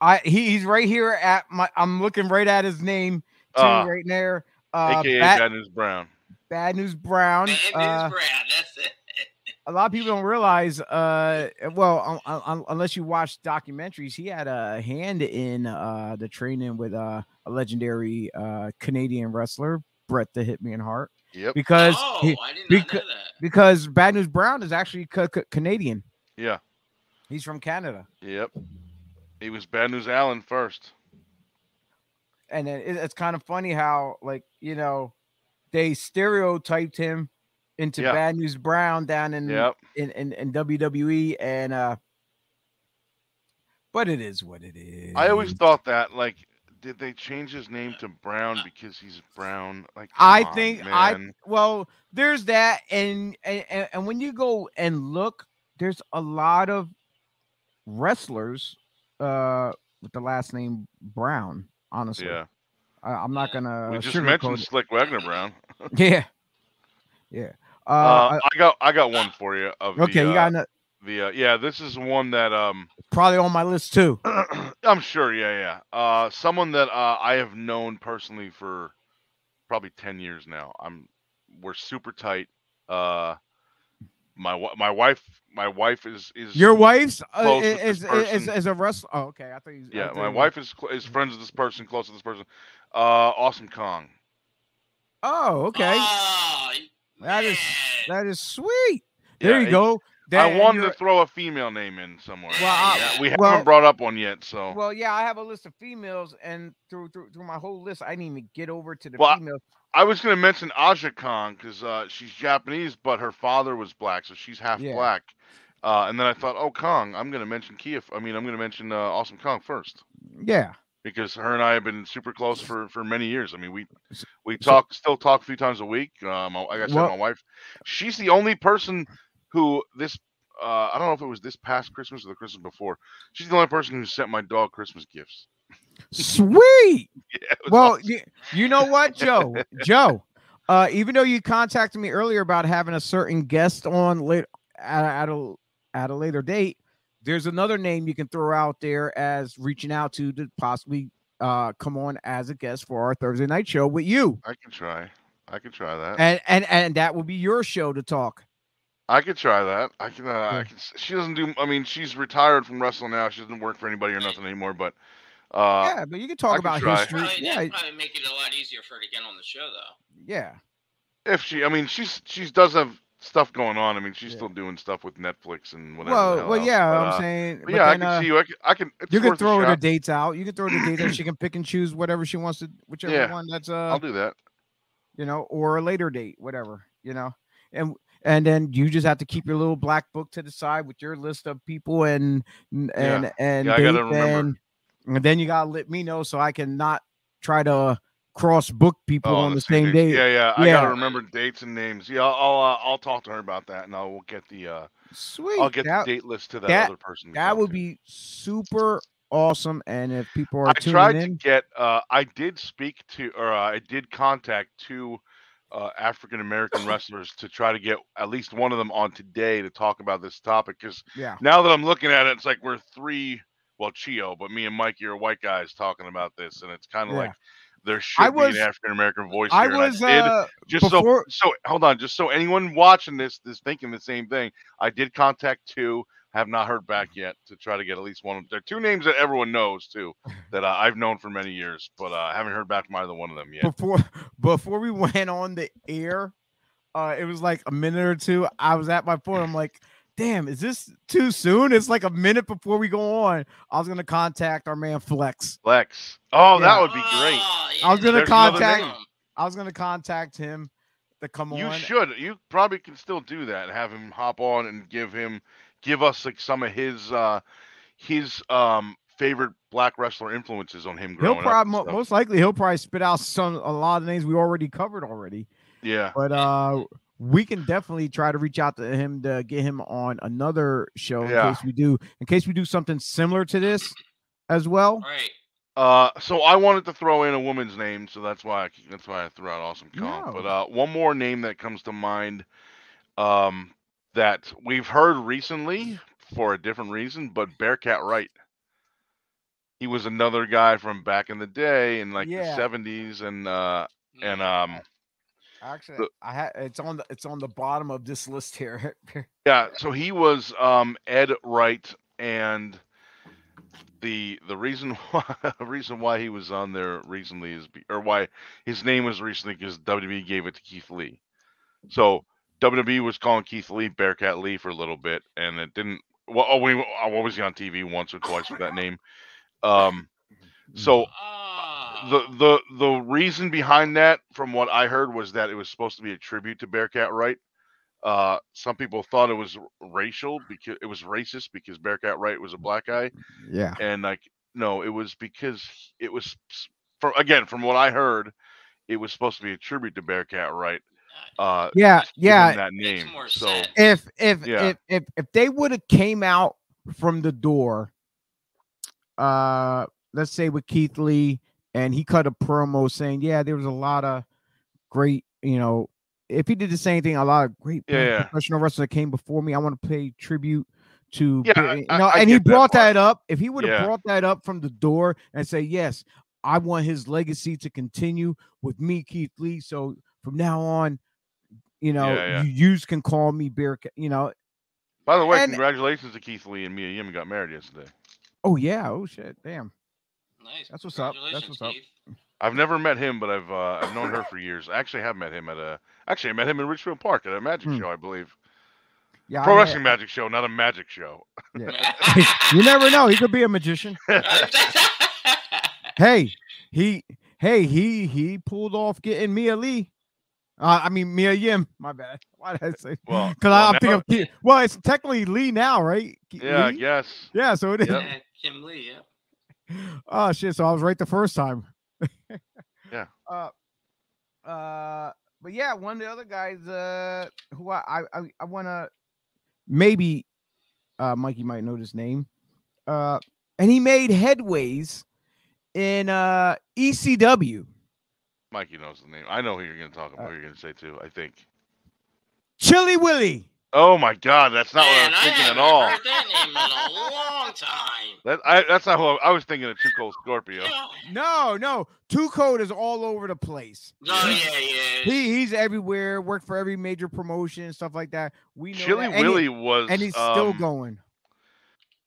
I he, he's right here at my. I'm looking right at his name too, Uh, right there. Uh, AKA Bad, Bad News Brown. Bad News Brown. Bad News uh, Brad, that's it. A lot of people don't realize. Uh, well, un- un- un- unless you watch documentaries, he had a hand in uh the training with uh, a legendary uh Canadian wrestler, Bret the Hitman Hart, Yep. because oh, he- I did not beca- know that. because Bad News Brown is actually ca- ca- Canadian. Yeah. He's from Canada. Yep. He was Bad News Allen first. and it, it's kind of funny how like you know they stereotyped him into Yeah. Bad News Brown down in, Yep. in, in in WWE and uh but it is what it is. I always thought that like did they change his name to Brown because he's brown? Like I on, think I well there's that and, and and when you go and look there's a lot of wrestlers uh with the last name Brown honestly. yeah. I, I'm not gonna We just mentioned. Slyck Wagner Brown. Yeah. Yeah. Uh, Uh, I got I got one for you. Of okay, the, you uh, got ano- the uh, yeah. This is one that um probably on my list too. I'm sure. Yeah, yeah. Uh, someone that uh, I have known personally for probably ten years now. I'm we're super tight. Uh, my my wife my wife is is Your wife's uh, is, is, is a wrestler. Oh, okay. I thought you. I yeah. thought My you- wife is cl- is friends with this person, close to this person. Uh, Awesome Kong. Oh, okay. That is- that is sweet. There Yeah, you it- go. I wanted to throw a female name in somewhere. Well, I- we haven't brought up one yet, so Well, yeah, I have a list of females, and through through, through my whole list, I didn't even get over to the Well, I- females. I was going to mention Aja Kong because uh, she's Japanese, but her father was black, so she's half Yeah. black. Uh, and then I thought, oh, Kong, I'm going to mention Kia. I mean, I'm going to mention uh, Awesome Kong first Yeah. Because her and I have been super close for for many years. I mean, we we talk, still talk a few times a week. Um, like I said, Well- my wife, she's the only person who this. Uh, I don't know if it was this past Christmas or the Christmas before. She's the only person who sent my dog Christmas gifts. Sweet. Yeah, Well, awesome. you, you know what, Joe? Joe, uh, even though you contacted me earlier about having a certain guest on late at, at a at a later date, there's another name you can throw out there as reaching out to to possibly uh come on as a guest for our Thursday night show with you. I can try. I can try that. And and and that will be your show to talk. I could try that. I can. Uh, I can. She doesn't do. I mean, she's retired from wrestling now. She doesn't work for anybody or nothing anymore. But uh, yeah, but you can talk I can about try. history. Probably, Yeah, that'd probably make it a lot easier for her to get on the show, though. yeah. if she, I mean, she's she's does have stuff going on. I mean, she's Yeah. still doing stuff with Netflix and whatever. Well, well, yeah. but, I'm uh, saying, yeah, I can uh, see you. I can. I can you can throw the dates out. You can throw the dates out. She can pick and choose whatever she wants to, whichever Yeah, one that's Uh, I'll do that. you know, or a later date, whatever, you know. And and then you just have to keep your little black book to the side with your list of people and and and, and Yeah, I gotta dates remember. and, and then you gotta let me know so I can not try to cross book people Oh, on the same day. Yeah, yeah. I gotta remember dates and names. Yeah, I'll I'll, uh, I'll talk to her about that, and I'll get the uh Sweet. I'll get that, the date list to that, that- other person. that would to. be super awesome. And if people are I tried in, to get. Uh, I did speak to, or uh, I did contact two uh, African American wrestlers to try to get at least one of them on today to talk about this topic. Because yeah. now that I'm looking at it, it's like we're three. Well, Chio, but me and Mikey are white guys talking about this, and it's kind of Yeah. like there should be was- an African American voice I here. was I did, uh just before- so so hold on, just so anyone watching this is thinking the same thing. I did contact two, have not heard back yet to try to get at least one. of them. There are two names that everyone knows too that uh, I've known for many years, but uh, I haven't heard back from either one of them yet. before before we went on the air, uh, it was like a minute or two. I was at my phone. I'm like, damn, is this too soon? It's like a minute before we go on. I was gonna contact our man Flex. Flex. oh, Yeah. that would be great. Oh, I was gonna There's contact- I was gonna contact him to come You on. You should. You probably can still do that. Have him hop on and give him, give us like some of his, uh his um favorite black wrestler influences on him growing He'll probably and most likely he'll probably spit out some a lot of the names we already covered already. yeah. But uh we can definitely try to reach out to him to get him on another show in Yeah. case we do in case we do something similar to this as well. Right. Uh, so I wanted to throw in a woman's name, so that's why I, that's why I threw out Awesome Kong. But uh, one more name that comes to mind, um, that we've heard recently for a different reason, but Bearcat Wright. He was another guy from back in the day in like Yeah. the '70s, and uh, and um, Actually, The- I had it's on the it's on the bottom of this list here. Yeah, so he was um Ed Wright and the the reason why the reason why he was on there recently is be, or why his name was recently because WWE gave it to Keith Lee. So WWE was calling Keith Lee Bearcat Lee for a little bit and it didn't well oh, we oh, what was he on TV once or twice with that name. Um so Oh. The the the reason behind that, from what I heard, was that it was supposed to be a tribute to Bearcat Wright. Uh, some people thought it was racial because it was racist because Bearcat Wright was a black guy, yeah, and like no, it was because it was s- for again from what I heard, it was supposed to be a tribute to Bearcat Wright. Uh, yeah, just give him yeah. that name. more So sense. If if Yeah. if if if they would have came out from the door, uh, let's say with Keith Lee, and he cut a promo saying, "Yeah, there was a lot of great, you know." If he did the same thing, a lot of great Yeah, yeah. professional wrestlers that came before me. I want to pay tribute to, Yeah, I- you I- and he get that brought that up. If he would have Yeah. brought that up from the door and say, "Yes, I want his legacy to continue with me, Keith Lee," so from now on, you know, Yeah, yeah. you yous can call me Bear. You know, by the way, and- congratulations to Keith Lee and Mia Yim got married yesterday. oh yeah, oh shit, damn. Nice. That's what's up. That's Congratulations, what's up. Keith. I've never met him, but I've uh, I've known her for years. I actually have met him at a actually I met him in Richfield Park at a magic Hmm. show, I believe. Yeah, I Pro met- wrestling magic show, not a magic show. Yeah. you never know. He could be a magician. Hey, he, hey, he, he pulled off getting Mia Lee. Uh, I mean Mia Yim. My bad. Why did I say? Well, Because well, I'm now- thinking of well, it's technically Lee now, right? Ki- Yeah, I Lee? guess. yeah. So it is. Yep. Yeah, Kim Lee, yeah. Oh shit! So I was right the first time. Yeah. Uh, uh, but yeah, one of the other guys, uh, who I I I, want to maybe, uh, Mikey might know this name, uh, and he made headways in uh ECW. Mikey knows the name. I know who you're going to talk about. Uh, you're going to say too. I think. Chilly Willy. Oh my God, that's not Man, what I was thinking at haven't all. heard that name in a long time. That I, that's not who I, I was thinking of. Too Cold Scorpio. No, no, Too Cold is all over the place. Oh yeah, yeah. He he's everywhere. Worked for every major promotion and stuff like that. We know Chilly that, and he- was. and he's still um, going.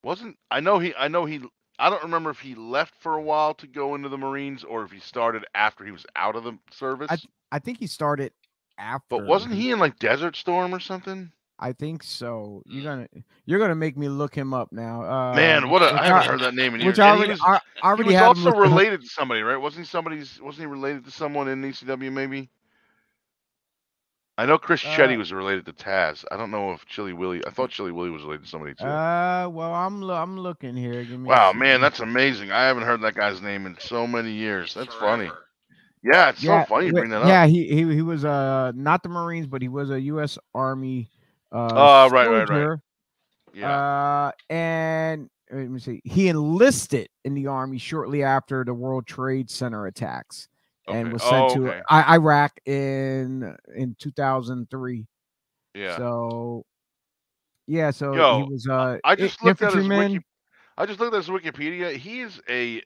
Wasn't I know he I know he I don't remember if he left for a while to go into the Marines or if he started after he was out of the service. I, I think he started after. but wasn't he in like Desert Storm or something? I think so. You're gonna you're gonna make me look him up now. Uh, Man, what a which I haven't heard that name in years. Which I And he already, was, I, I he was had him also looked up. related to somebody, right? Wasn't he somebody's wasn't he related to someone in ECW maybe? I know Chris Chetti Uh, was related to Taz. I don't know if Chilly Willy. I thought Chilly Willy was related to somebody too. Uh, well, I'm lo- I'm looking here. Give me a wow, man, that's amazing. I haven't heard that guy's name in so many years. That's funny. Yeah, it's yeah, so funny you wi- bring that up. Yeah, he he he was uh not the Marines, but he was a U.S. Army. Uh, Oh, right, right, right. Yeah. Uh, and uh, let me see. He enlisted in the army shortly after the World Trade Center attacks, and was sent Oh, to okay. I- Iraq in in 2003. yeah. So, yeah. So Yo, he was uh I just looked at his wiki. I just looked at his Wikipedia. He is a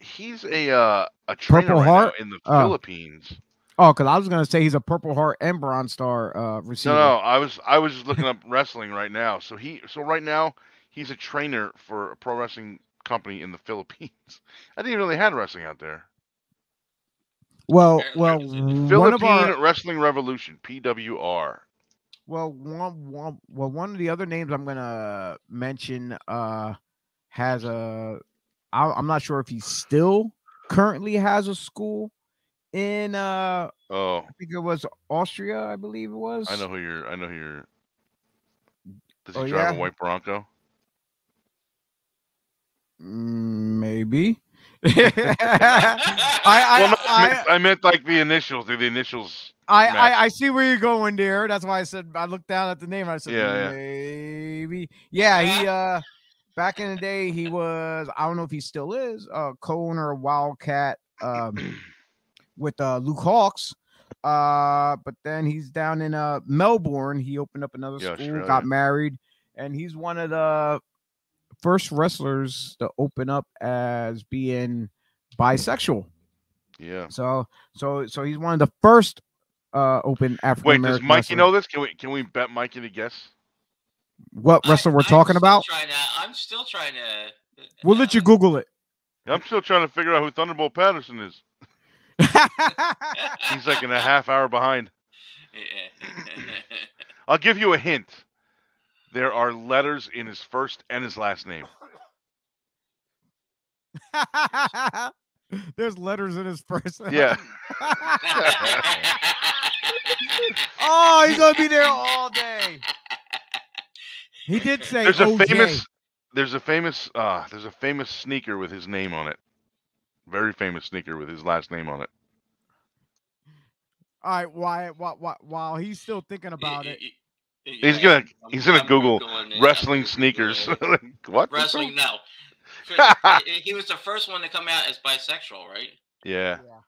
he's a uh, a trainer Purple right Heart? in the Oh. Philippines. Oh, because I was gonna say he's a Purple Heart and Bronze Star uh receiver. No, no, I was I was just looking up wrestling right now. So he so right now he's a trainer for a pro wrestling company in the Philippines. I didn't even know they had wrestling out there. Well, Apparently well, it's one Philippine of our Wrestling Revolution (PWR). well one, one well one of the other names I'm gonna mention uh has a I, I'm not sure if he still currently has a school in uh Oh, I think it was Austria I believe it was I know who you're. I know who you're. Does he Oh, drive yeah? a white Bronco? Mm, maybe I I, well, no, I, I, meant, I meant like the initials. The initials. I. I I see where you're going there. That's why I said I looked down at the name. I said Yeah, yeah. maybe. Yeah, he uh back in the day he was I don't know if he still is uh co-owner of Wildcat um with uh Luke Hawx. Uh but then he's down in uh Melbourne. He opened up another Yeah, school, Australia. got married, and he's one of the first wrestlers to open up as being bisexual. Yeah. So so so he's one of the first uh open African Wait, does American. Mikey know this? Can we can we bet Mikey to guess? what wrestler I- we're I'm talking about? Trying to, I'm still trying to. We'll let you uh, Google it. I'm still trying to figure out who Thunderbolt Patterson is. He's like in a half hour behind. I'll give you a hint. There are letters in his first and his last name. There's letters in his first. Yeah. oh, he's gonna be there all day. He did say There's a OJ. famous there's a famous uh there's a famous sneaker with his name on it. Very famous sneaker with his last name on it. All right, why, why, why, while he's still thinking about it. He's gonna he's gonna I'm Google Googling wrestling sneakers. Like, what? Wrestling, fuck? no. He- he was the first one to come out as bisexual, right? Yeah. Yeah.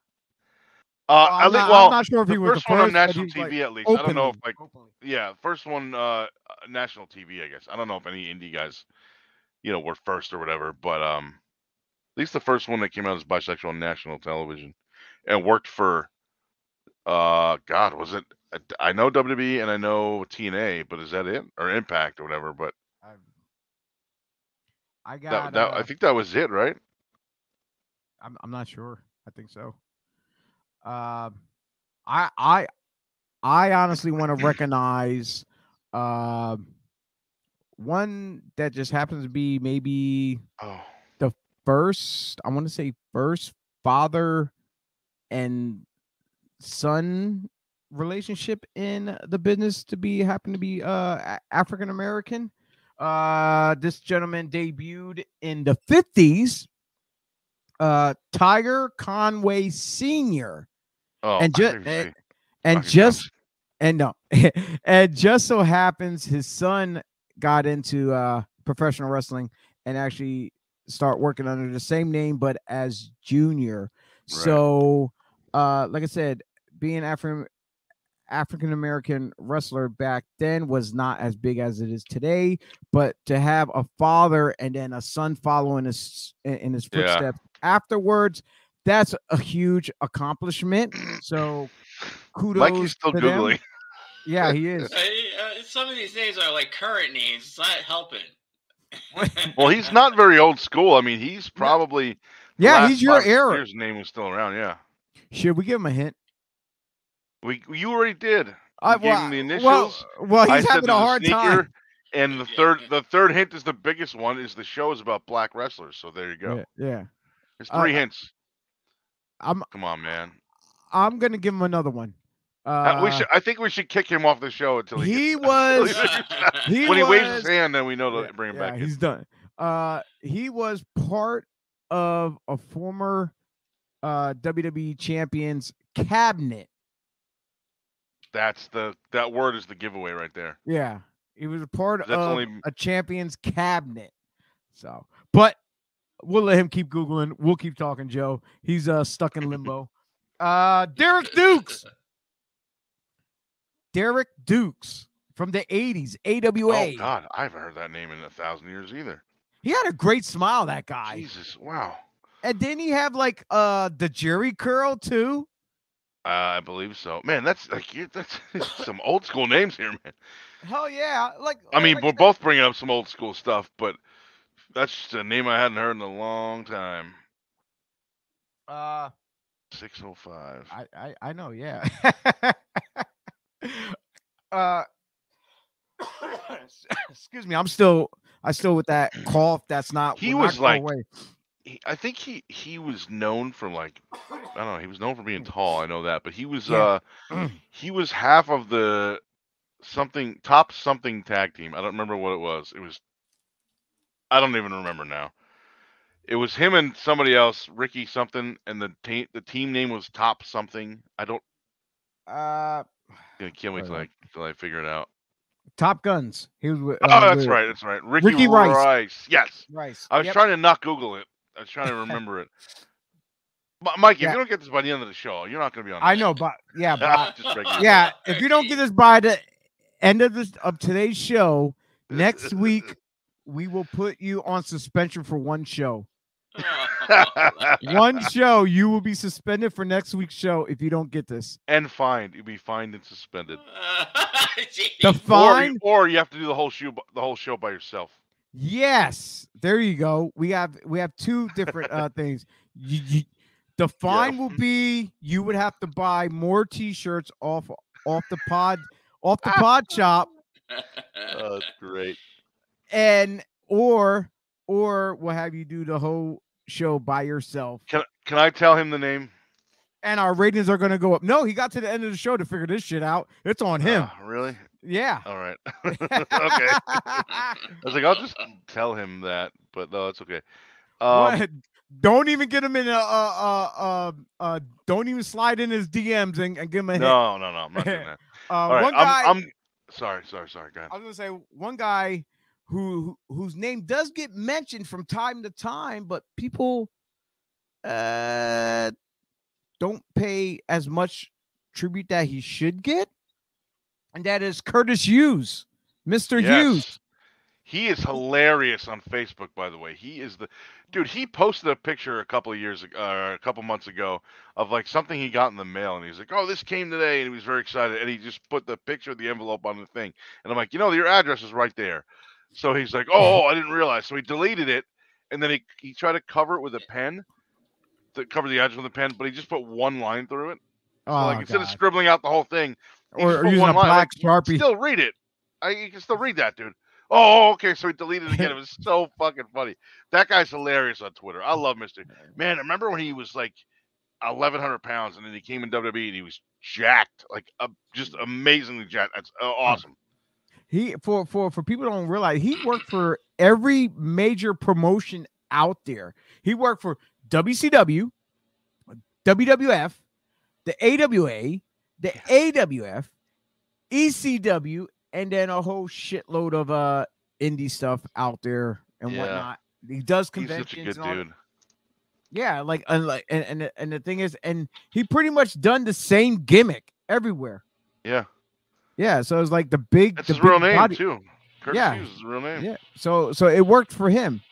Uh, Well, I I'm, think not, well I'm not sure if the he was first the one on national TV like, at least. I don't know if like openly. yeah, first one uh uh, national TV, I guess. I don't know if any indie guys, you know, were first or whatever, but um at least the first one that came out as bisexual on national television and worked for uh god, was it I know WWE and I know TNA, but is that it or Impact or whatever, but I've- I got. that, that uh, I think that was it, right? I'm, I'm not sure. I think so. Um, I I I honestly want to recognize um one that just happens to be maybe Oh. first. I want to say first father and son relationship in the business to be happen to be uh African American. Uh, this gentleman debuted in the fifties. Uh, Tiger Conway Senior, Oh, and just you were saying and just and no, and just so happens his son got into uh professional wrestling and actually start working under the same name but as Junior. So, uh, like I said, being African African American wrestler back then was not as big as it is today. But to have a father and then a son following his in in his Yeah. footsteps afterwards, that's a huge accomplishment. So, kudos. Mikey's still to them. googling. Yeah, he is. Uh, uh, some of these names are like current names. It's not helping. Well, he's not very old school. I mean, he's probably the Yeah, last he's your era. His name was still around. Yeah, Should we give him a hint? we you already did. I gave him the Well, initials. well I he's said having a there's hard time. And the Yeah. third the third hint is the biggest one is the show is about black wrestlers. So there you go. Yeah, yeah. There's Uh, three hints. I'm Come on, man. I'm gonna give him another one. Uh, Uh, we should. I think we should kick him off the show until he. he gets, was he when he waves his hand, then we know to Yeah, bring him yeah, back. He's in. done. Uh, he was part of a former uh WWE champions cabinet. That's the that word is the giveaway right there. Yeah, he was a part That's of only- a champions cabinet. So, but we'll let him keep googling. We'll keep talking, Joe. He's uh stuck in limbo. uh, Derrick Dukes. Derrick Dukes from the '80s, AWA. Oh God, I haven't heard that name in a thousand years either. He had a great smile, that guy. Jesus, wow. And didn't he have like uh the Jheri curl too? Uh, I believe so. Man, that's like that's some old school names here, man. Hell yeah! Like I mean, like we're both bringing up some old school stuff, but that's just a name I hadn't heard in a long time. Uh, Six oh five. I I, I know, yeah. uh, excuse me, I'm still I still with that cough. That's not. He not was go like- away. He, I think he he was known for like I don't know. He was known for being tall. I know that, but he was Yeah. uh he was half of the something top something tag team. I don't remember what it was. It was I don't even remember now. It was him and somebody else, Ricky something, and the team the team name was Top something. I don't. uh I can't wait till I till I figure it out. Top Guns. He was with. Oh, uh, that's with right. That's right. Ricky, Ricky Rice. Rice. Yes. Rice. I was Yep. trying to not Google it. I was trying to remember it. Mi- Mike, if you don't get this by the end of the show, you're not going to be on. I the know, but yeah, but Ah, just yeah. If you don't get this by the end of this of today's show, next week we will put you on suspension for one show. One show you will be suspended for next week's show if you don't get this. and fined. You'll be fined and suspended. The Or, fine, you- or you have to do the whole show the whole show by yourself. Yes, there you go. We have we have two different uh things. You, you, the fine will be you would have to buy more T-shirts off off the pod off the pod shop Oh, that's great. and or or we'll have you do the whole show by yourself Can can I tell him the name? and our ratings are going to go up no he got to the end of the show to figure this shit out it's on him Ah, really? Yeah All right. okay. I was like, I'll just tell him that, but no, it's okay. Um, don't even get him in a uh, uh, uh, uh, don't even slide in his dms and, and give him a hit no, no, no, I'm not doing that. uh, All right, one guy I'm, I'm sorry, sorry, sorry. Go ahead. I was gonna say one guy who who- whose name does get mentioned from time to time, but people uh don't pay as much tribute that he should get, and that is Curtis Hughes, Mr. Hughes. Yes. He is hilarious on Facebook, by the way. He is the dude. He posted a picture a couple of years ago, uh, a couple months ago, of like something he got in the mail, and he's like, "Oh, this came today," and he was very excited. And he just put the picture of the envelope on the thing, and I'm like, "You know, your address is right there." So he's like, "Oh, I didn't realize." So he deleted it, and then he he tried to cover it with a pen, to cover the address with a pen, but he just put one line through it. So Oh, like instead of scribbling out the whole thing, or, or using a black like, sharpie. Still read it. I you can still read that, dude. Oh, okay. So he deleted it again. It was so fucking funny. That guy's hilarious on Twitter. I love Mister. Man, remember when he was like eleven hundred pounds, and then he came in WWE and he was jacked, like uh, just amazingly jacked. That's uh, awesome. He for for for people don't realize he worked for every major promotion out there. He worked for WCW, WWF, the AWA, the AWF, ECW, and then a whole shitload of uh indie stuff out there and Yeah. whatnot. He does He's conventions. such a good and all dude. Yeah, like and like and, and and the thing is, and he pretty much done the same gimmick everywhere. Yeah, Yeah, so it's like the big, that's the his real name body- too. Curtis Yeah. Hughes is his real name. Yeah, so so it worked for him.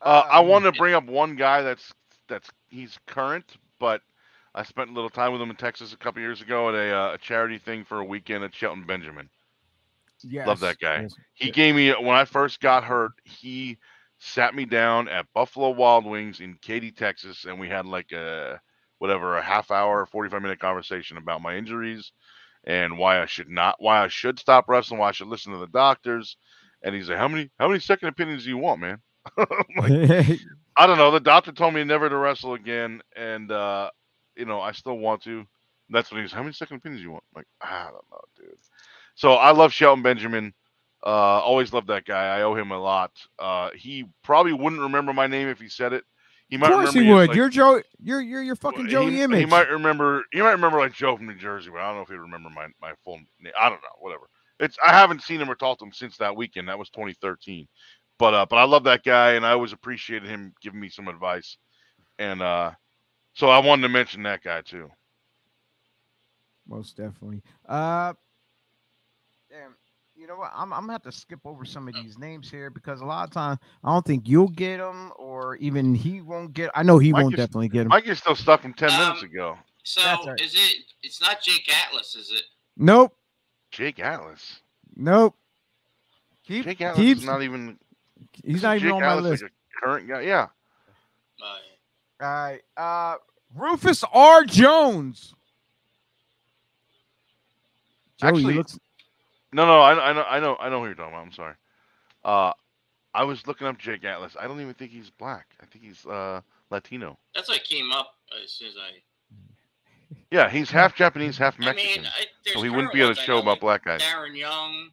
Uh, I want to bring up one guy that's that's he's current, but I spent a little time with him in Texas a couple years ago at a, uh, a charity thing for a weekend at Shelton Benjamin. Yes, Love that guy. yes. He gave me when I first got hurt. He sat me down at Buffalo Wild Wings in Katy, Texas, and we had like a whatever a half hour, forty five minute conversation about my injuries and why I should not, why I should stop wrestling, why I should listen to the doctors. And he's like, "How many, how many second opinions do you want, man?" Like, I don't know. The doctor told me never to wrestle again, and uh, you know I still want to. That's when he was. How many second opinions you want? I'm like I don't know, dude. So I love Shelton Benjamin. Uh, always loved that guy. I owe him a lot. Uh, he probably wouldn't remember my name if he said it. He might of course remember he would. like- you're Joe. You're you're you're fucking he- Joey Image. He might remember. He might remember like Joe from New Jersey, but I don't know if he remember my my full name. I don't know. Whatever. It's I haven't seen him or talked to him since that weekend. That was 2013. But uh, but I love that guy, and I always appreciated him giving me some advice. And uh, so I wanted to mention that guy too. Most definitely. Uh, damn. You know what? I'm I'm gonna have to skip over some of these names here because a lot of times I don't think you'll get them, or even he won't get. I know he Mike won't is- definitely get them. Mike is still stuck from 10 minutes Um, ago. So right. is it? It's not Jake Atlas, is it? Nope. Jake Atlas. Nope. Keep, Jake Atlas keeps, is not even. he's isn't even Jake on my Atlas list. Like a current guy. Yeah. Uh, All right. Uh, Rufus R. Jones. Joey, Actually- looks. No, no, I, I know, I know, I know who you're talking about. I'm sorry. Uh, I was looking up Jake Atlas. I don't even think he's black. I think he's uh Latino. that's what came up as soon as I. Yeah, he's half Japanese, half I Mexican. mean, I, so he wouldn't be on a show about like black guys. Darren Young.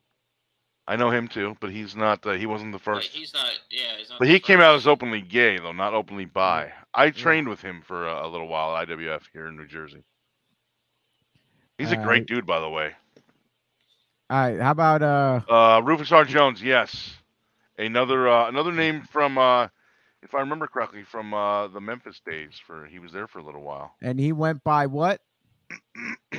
I know him too, but he's not. Uh, he wasn't the Like, first. he's not. Yeah, he's not. But the he came out as openly gay, though, not openly bi. I trained with him for a, a little while at IWF here in New Jersey. He's a great dude, by the way. All right. How about uh? Uh, Rufus R. Jones, yes, another uh, another name from, uh, if I remember correctly, from uh, the Memphis days. For he was there for a little while. And he went by what?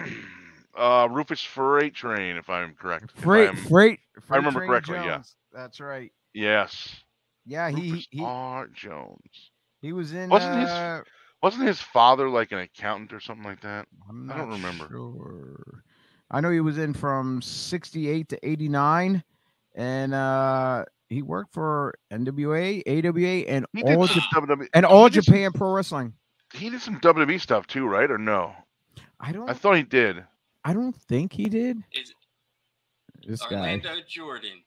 uh, Rufus Freight Train, if I'm correct. If Freight. I'm- Freight. I remember Train correctly, yeah. That's right. yes, Yeah, he Rufus he R. Jones. He was in. Wasn't his- uh, Wasn't his father like an accountant or something like that? I'm I don't remember. Sure. I know he was in from 68 to 89 and uh he worked for NWA, AWA and He all some Jap- WWE. and all he did some- Japan Pro Wrestling. He did some WWE stuff too, right? Or no? I don't I thought he did. I don't think he did. Is This guy. Orlando Jordan.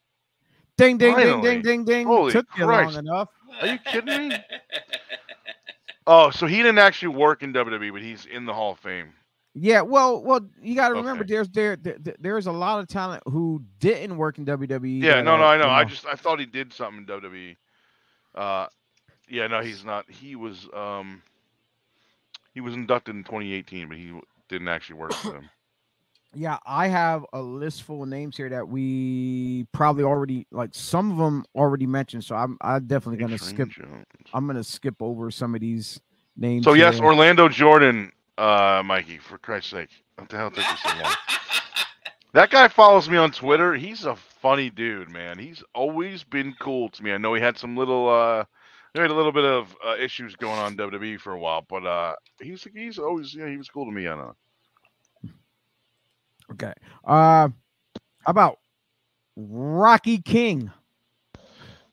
Ding ding ding Finally. ding ding ding. Holy Took you Christ. long enough. Are you kidding me? Oh, so he didn't actually work in WWE, but he's in the Hall of Fame. Yeah, well, well, you got to remember there's there, there there's a lot of talent who didn't work in WWE. Yeah, no, no, I know. you I just I thought he did something in WWE. Uh, yeah, no, he's not. He was um, he was inducted in 2018, but he didn't actually work for them. Yeah, I have a list full of names here that we probably already like some of them already mentioned. So I'm I'm definitely gonna Train skip. Jones. I'm gonna skip over some of these names. So yes, here. Orlando Jordan, uh, Mikey, for Christ's sake, what the hell took you so long? That guy follows me on Twitter. He's a funny dude, man. He's always been cool to me. I know he had some little, uh, he had a little bit of uh, issues going on WWE for a while, but uh, he's he's always, yeah, he was cool to me. I know. Okay. Uh, how about Rocky King?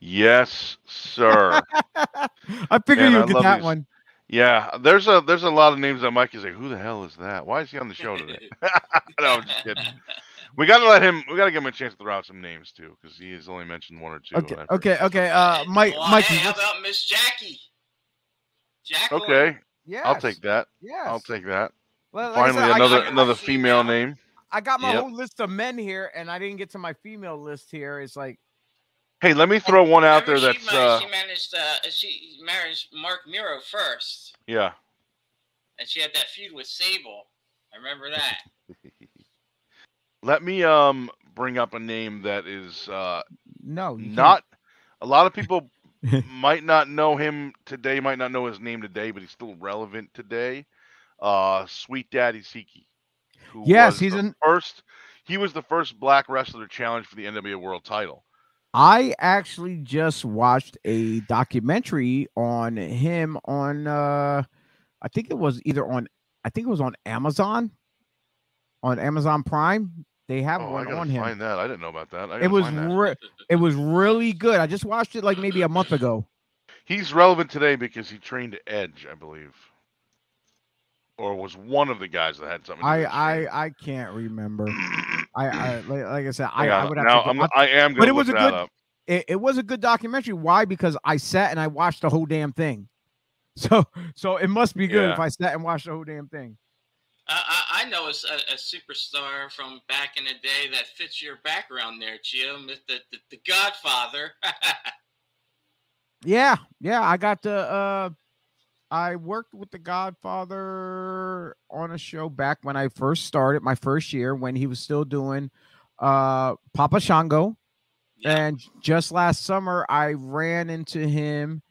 Yes, sir. I figured you'd get love that these- one. yeah, there's a there's a lot of names that Mike is like, who the hell is that? Why is he on the show today? no, I'm just kidding. We got to let him. We got to give him a chance to throw out some names too, because he has only mentioned one or two. Okay, okay, okay. Uh, Mike, well, Mikey, hey, how about Miss Jackie? Jacqueline. Okay, yeah, I'll take that. Yeah, I'll take that. Well, like Finally, said, another another female. female name. I got my Yep. whole list of men here, and I didn't get to my female list here. It's like, Hey, let me throw one out there Remember that's she, uh, she managed uh, she married Marc Mero first, yeah. and she had that feud with Sable. I remember that. Let me um bring up a name that is uh no, you can't. not a lot of people might not know him today, might not know his name today, but he's still relevant today. Uh Sweet Daddy Siki. Who Yes, he's the an- first he was the first black wrestler to challenge for the NWA world title. I actually just watched a documentary on him on uh I think it was either on I think it was on Amazon on Amazon Prime. They have Oh, one on him. find that. I didn't know about that. It was re- it was really good. I just watched it like maybe a month ago. He's relevant today because he trained Edge, I believe. Or was one of the guys that had something to I I I can't remember. I, I like, like I said I, Hang I would have now to I'm, go- I am but gonna it was a good- it, it was a good documentary. Why? Because I sat and I watched the whole damn thing. So so it must be good if I sat and watched the whole damn thing. I, I, I know a superstar from back in the day that fits your background there, Gio, the, the, the, the Godfather. Yeah, yeah. I got the uh I worked with the Godfather on a show back when I first started my first year when he was still doing uh Papa Shango. Yeah. And just last summer I ran into him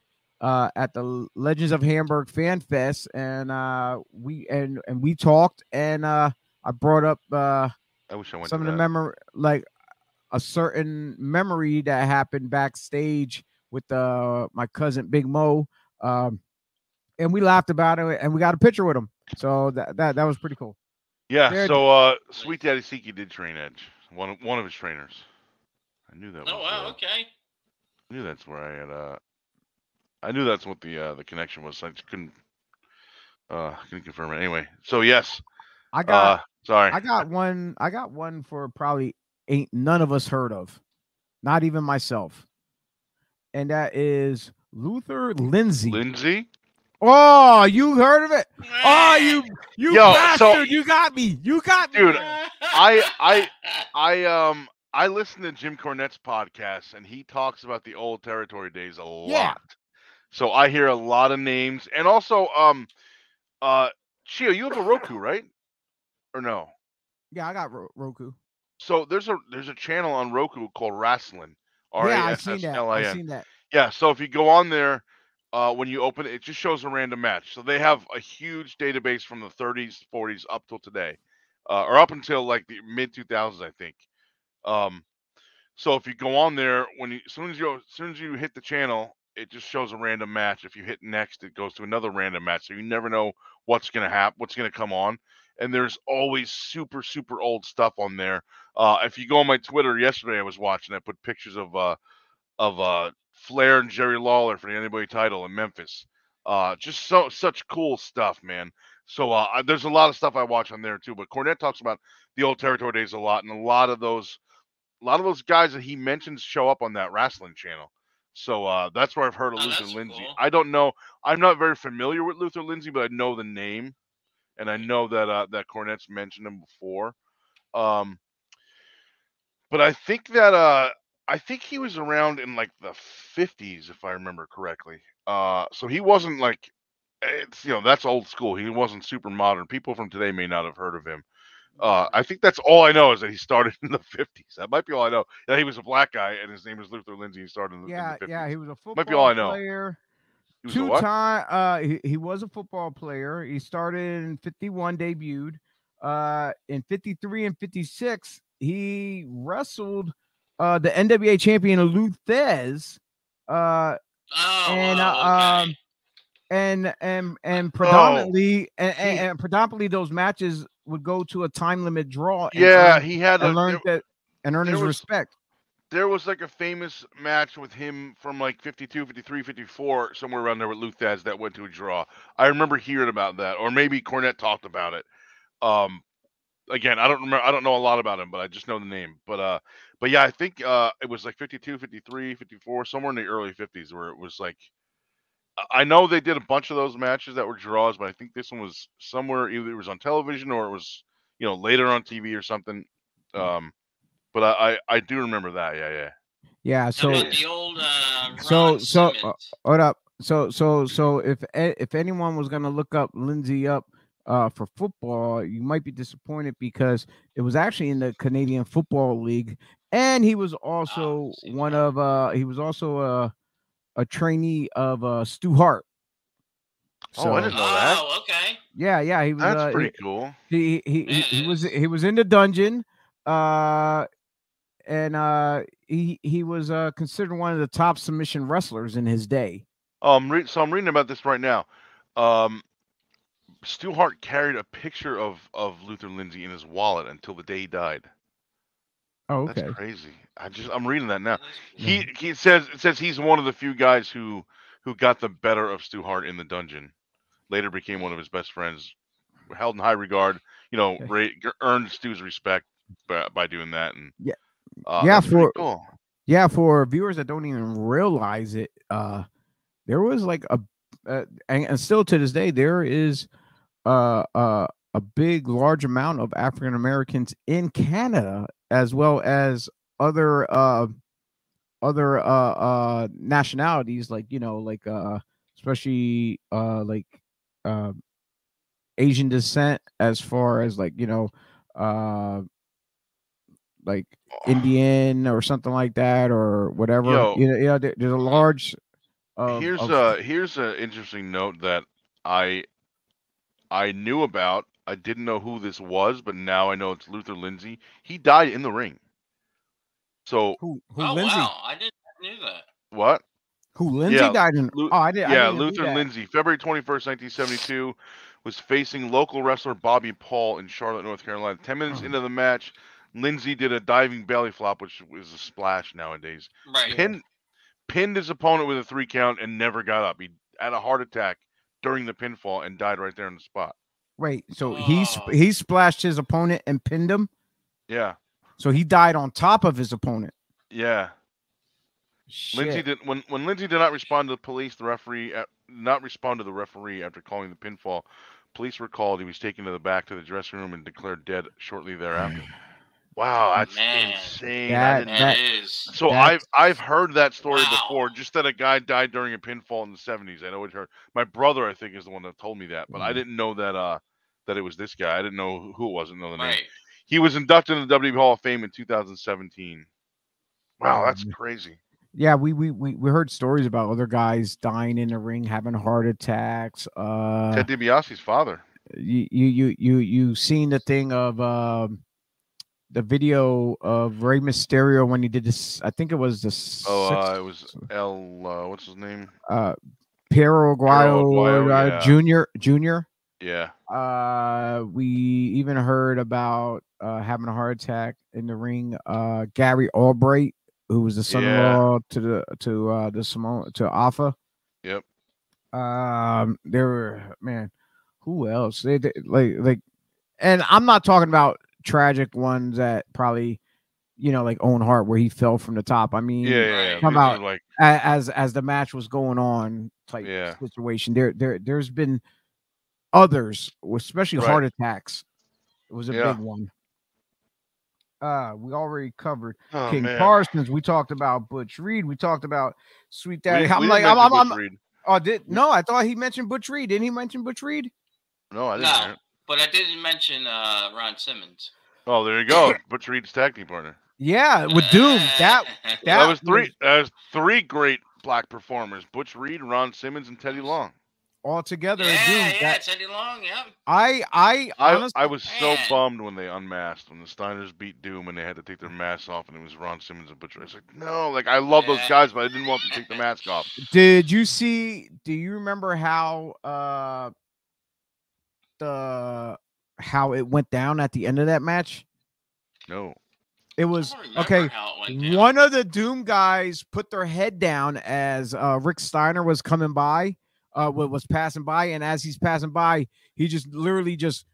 uh at the Legends of Hamburg Fan Fest and uh we and and we talked and uh I brought up uh I wish I went some of the memory like a certain memory that happened backstage with uh my cousin Big Mo um and we laughed about it and we got a picture with him so that that, that was pretty cool yeah, There- so uh, Sweet Daddy Siki did train Edge. One of, one of his trainers. I knew that. oh, was, wow, uh, okay. I knew that's where I had. Uh, I knew that's what the uh, the connection was. I just couldn't. Uh, couldn't confirm it anyway. So yes. I got Uh, sorry. I got one I got one for probably ain't none of us heard of not even myself and that is Luther Lindsay Lindsay. Oh you heard of it oh you you Yo, bastard so- you got me you got me Dude. I- I- I um I listen to Jim Cornette's podcast and he talks about the old territory days a lot. Yeah. So I hear a lot of names and also um uh Chio, you have a Roku, right? Or no? yeah I got Ro- Roku So there's a there's a channel on Roku called Wrestling. yeah I've seen that I've R-A-S-S-L-I-N. seen that Yeah, so if you go on there, uh, when you open it, it just shows a random match. So they have a huge database from the 30s, 40s up till today, uh, or up until like the mid 2000s, I think. Um, so if you go on there, when you as soon as you as soon as you hit the channel, it just shows a random match. If you hit next, it goes to another random match. So you never know what's gonna happen, what's gonna come on. And there's always super super old stuff on there. Uh, if you go on my Twitter yesterday, I was watching. I put pictures of uh of uh Flair and Jerry Lawler for the anybody title in Memphis. Uh, just so such cool stuff, man. So uh, I- there's a lot of stuff I watch on there too. But Cornette talks about the old territory days a lot, and a lot of those, a lot of those guys that he mentions show up on that wrestling channel. So uh, that's where I've heard of Oh, Luther Lindsay. cool. I don't know. I'm not very familiar with Luther Lindsay, but I know the name, and I know that uh, that Cornette's mentioned him before. Um, but I think that uh, I think he was around in like the 50s, if I remember correctly. Uh, so he wasn't like it's you know that's old school. He wasn't super modern. People from today may not have heard of him. Uh, I think that's all I know is that he started in the 50s. That might be all I know. Yeah, he was a black guy, and his name is Luther Lindsay. He started in the, yeah in the 50s. yeah he was a football Might be all I know. player He was a two time uh he, he was a football player he started in 51 debuted uh in 53 and 56 he wrestled uh the nwa champion Lou Thesz uh Oh, and uh, okay. um and and Oh. and predominantly and, and, and predominantly those matches would go to a time limit draw and Yeah, earn, he had a and learn there, that and earn his was- respect there was like a famous match with him from like 52, 53, 54, somewhere around there with Lou Thesz that went to a draw. I remember hearing about that, or maybe Cornette talked about it. Um, again, I don't remember. I don't know a lot about him, but I just know the name. But uh, but yeah, I think uh, it was like 52, 53, 54, somewhere in the early 50s where it was like I know they did a bunch of those matches that were draws, but I think this one was somewhere either it was on television or it was you know later on TV or something. Um, but I I, I do remember that. Yeah, yeah. Yeah. So the old uh, so- so, uh, hold up. So so so if if anyone was gonna look up Lindsay up uh for football, you might be disappointed because it was actually in the Canadian Football League, and he was also see one that. of uh he was also a a trainee of uh Stu Hart. Oh, I didn't know that. Oh, okay. Yeah, yeah, he was. That's uh, pretty cool. he he he, Yeah, he was he was in the dungeon uh and uh he he was uh considered one of the top submission wrestlers in his day Um, re- so I'm reading about this right now. Um, Stu Hart carried a picture of of Luther Lindsay in his wallet until the day he died. oh okay That's crazy. I just I'm reading that now. He he says it says he's one of the few guys who who got the better of Stu Hart in the dungeon. Later became one of his best friends, held in high regard. You know, Okay. ra- earned Stu's respect by, by doing that. And Yeah. uh, Yeah, for- cool. yeah for viewers that don't even realize it uh there was like a uh, and, and still to this day there is uh uh a big large amount of african americans in canada as well as other uh other uh uh nationalities like you know like uh especially uh like uh asian descent as far as like you know uh like Indian or something like that or whatever. Yo. you know, you know there- there's a large. Of, here's of- a here's an interesting note that I I knew about. I didn't know who this was, but now I know it's Luther Lindsay. He died in the ring. So who who Oh Lindsay wow, I didn't knew that. what? who Lindsay Yeah, died in. Lu- oh, I did. I yeah, didn't Luther that. Lindsay, February 21st, 1972, was facing local wrestler Bobby Paul in Charlotte, North Carolina. 10 minutes Oh. into the match, Lindsay did a diving belly flop, which is a splash nowadays. Right. Pinned, pinned his opponent with a three count and never got up. He had a heart attack during the pinfall and died right there on the spot. Wait, so he sp- Oh. he splashed his opponent and pinned him. Yeah, So he died on top of his opponent. yeah. Lindsay did when when Lindsay did not respond to the police, the referee uh, not respond to the referee after calling the pinfall. Police were called. He was taken to the back to the dressing room and declared dead shortly thereafter. Wow, that's Man. insane. I That- didn't- That that- is. so that's- I've I've heard that story Wow. before. Just that a guy died during a pinfall in the seventies. I know it hurt. My brother, I think, is the one that told me that, but I Mhm. didn't know that uh that it was this guy. I didn't know who- who it was. I didn't know the name. He was inducted into the WWE Hall of Fame in 2017. Wow, that's Mhm. crazy. Yeah, we, we we we heard stories about other guys dying in the ring, having heart attacks. Uh, Ted DiBiase's father. you you you you you seen the thing of um the video of Rey Mysterio when he did this? I think it was the Oh, uh, it was El. Uh, what's his name? uh Perro Aguayo, uh, yeah. Junior Junior. Yeah. Uh, we even heard about uh having a heart attack in the ring. Uh, Gary Albright, who was the son-in-law to the to uh the Samoan to Afa. Yep. Um, there were man, who else? They, they like like, and I'm not talking about tragic ones that probably, you know, like Owen Hart where he fell from the top. I mean, Yeah, yeah, yeah. Come out. like as as the match was going on type Yeah. situation there there there's been others especially Right. heart attacks it was a Yeah. big one uh we already covered oh, king man. parsons we talked about butch reed we talked about sweet daddy we i'm didn't like I'm, I'm, I'm Reed. oh did no i thought he mentioned butch reed didn't he mention butch reed No, I didn't. Hear No, it. but I didn't mention uh, Ron Simmons. Oh, there you go. Butch Reed's tag team partner. yeah with doom that That, that was three. That was three great black performers: Butch Reed, Ron Simmons, and Teddy Long. all together yeah, doom yeah, that Teddy Long, yeah. i i I, honestly I was so bummed when they unmasked when the Steiners beat Doom and they had to take their masks off and it was Ron Simmons and Butch Reed. I was like, no, like I love those guys, but I didn't want them to take the mask off. Did you see? Do you remember how uh the how it went down at the end of that match? No. It was I don't remember okay. it. One of the Doom guys put their head down as uh Rick Steiner was coming by, uh was passing by, and as he's passing by, he just literally just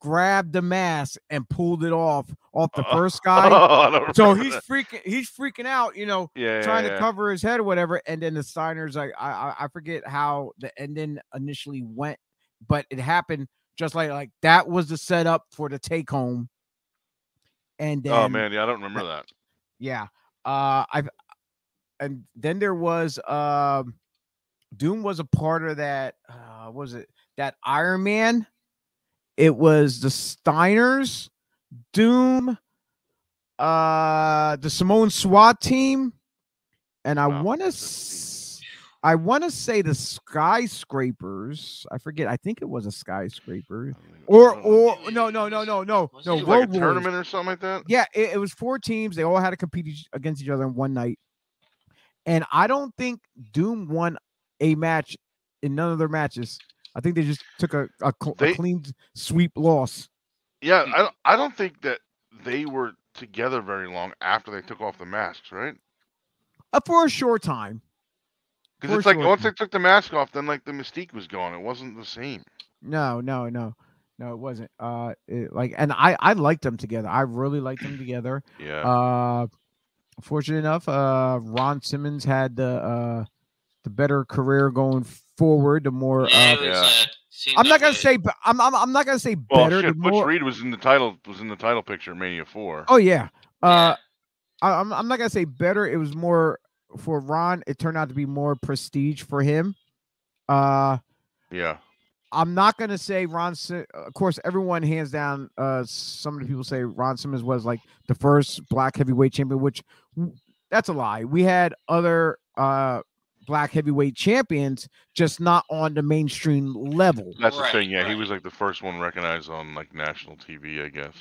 grabbed the mask and pulled it off off the Uh, first guy. Oh, so he's that. freaking he's freaking out, you know, yeah, trying yeah, to yeah. cover his head or whatever. And then the Steiners, like I, I I forget how the ending initially went, but it happened just like like that was the setup for the take home. And then Oh man, yeah, I don't remember that. yeah. Uh I've and then there was um Doom was a part of that uh what was it that Iron Man? It was the Steiners, Doom, uh the Samoan SWAT team, and I Wow, want to I want to say the skyscrapers. I forget. I think it was a skyscraper. Or don't know. or no no no no no no like Road a Warriors. tournament or something like that. Yeah, it, it was four teams. They all had to compete each, against each other in one night. And I don't think Doom won a match in none of their matches. I think they just took a, a, cl- a clean sweep loss. Yeah, I don't, I don't think that they were together very long after they took off the masks, right? Uh, for a short time. Because it's like once they took the mask off, then like the mystique was gone. It wasn't the same. No, no, no. No, it wasn't. Uh it, like and I I liked them together. I really liked them together. Yeah. Uh fortunate enough, uh Ron Simmons had the uh the better career going forward, the more Yeah, uh it Yeah. uh, I'm not gonna a- say I'm, I'm I'm not gonna say well, better. shit, Butch more, Reed was in the title was in the title picture Mania Four. oh yeah. Uh yeah. I, I'm I'm not gonna say better. It was more for Ron. It turned out to be more prestige for him. Uh, Yeah. I'm not gonna say Ron. Si- Of course, everyone hands down. Uh, some of the people say Ron Simmons was like the first black heavyweight champion, which that's a lie. We had other uh black heavyweight champions, just not on the mainstream level. That's the thing. Yeah, he was like the first one recognized on like national TV, I guess.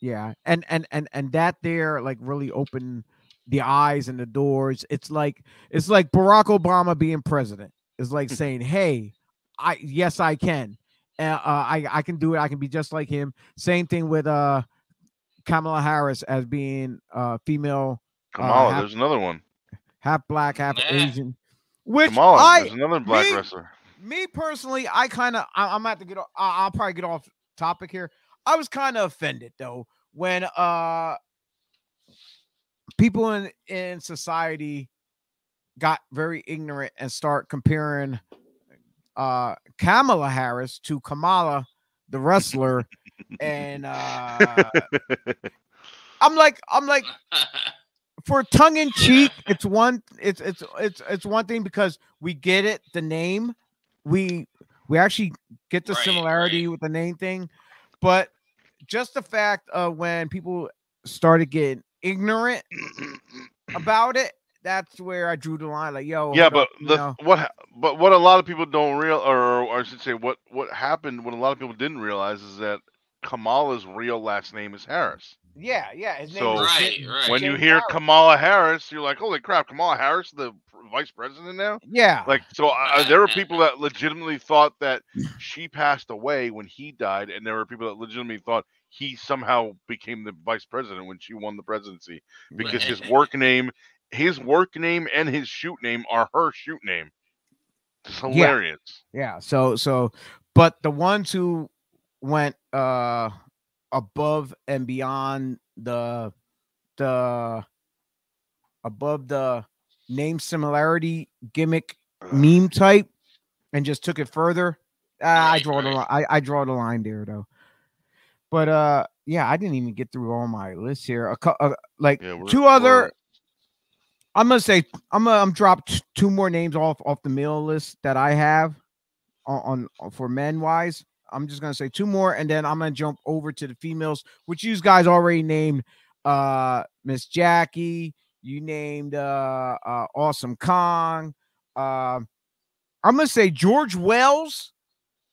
Yeah, and and and and that there like really opened the eyes and the doors. It's like it's like Barack Obama being president. It's like saying, "Hey, I yes I can. Uh, uh, I I can do it. I can be just like him." Same thing with uh Kamala Harris as being uh female, Kamala, half- there's another one. half black, half Yeah. Asian. Which Kamala, I there's another black me- wrestler. me personally, I kind of, I'm gonna have to get, off, I- I'll probably get off topic here. I was kind of offended though when uh people in in society got very ignorant and start comparing uh Kamala Harris to Kamala, the wrestler, and uh I'm like, I'm like, for tongue in cheek, it's one it's it's it's it's one thing because we get it, the name. We we actually get the Right, similarity right. with the name thing, but just the fact of when people started getting ignorant about it, that's where I drew the line. Like, yo, yeah, but the know. what but what a lot of people don't real or, or I should say what what happened what a lot of people didn't realize is that Kamala's real last name is Harris. yeah, yeah, his name So- is Right, right. When you hear Harris. Kamala Harris, you're like, holy crap, Kamala Harris, the vice president now. yeah, Like, so uh, there were people that legitimately thought that she passed away when he died, and there were people that legitimately thought he somehow became the vice president when she won the presidency because his work name, his work name, and his shoot name are her shoot name. It's hilarious. Yeah. So so but the ones who went uh above and beyond the the above the name similarity gimmick meme type and just took it further. Uh, I draw the line. I, I draw the line there though. But uh yeah, I didn't even get through all my lists here. A cou- uh, like Yeah, two other we're- I'm gonna say I'm gonna I'm drop two more names off off the meal list that I have on, on for men wise. I'm just gonna say two more, and then I'm gonna jump over to the females, which you guys already named. Uh, Miss Jackie, you named uh, uh Awesome Kong. Uh, I'm gonna say George Wells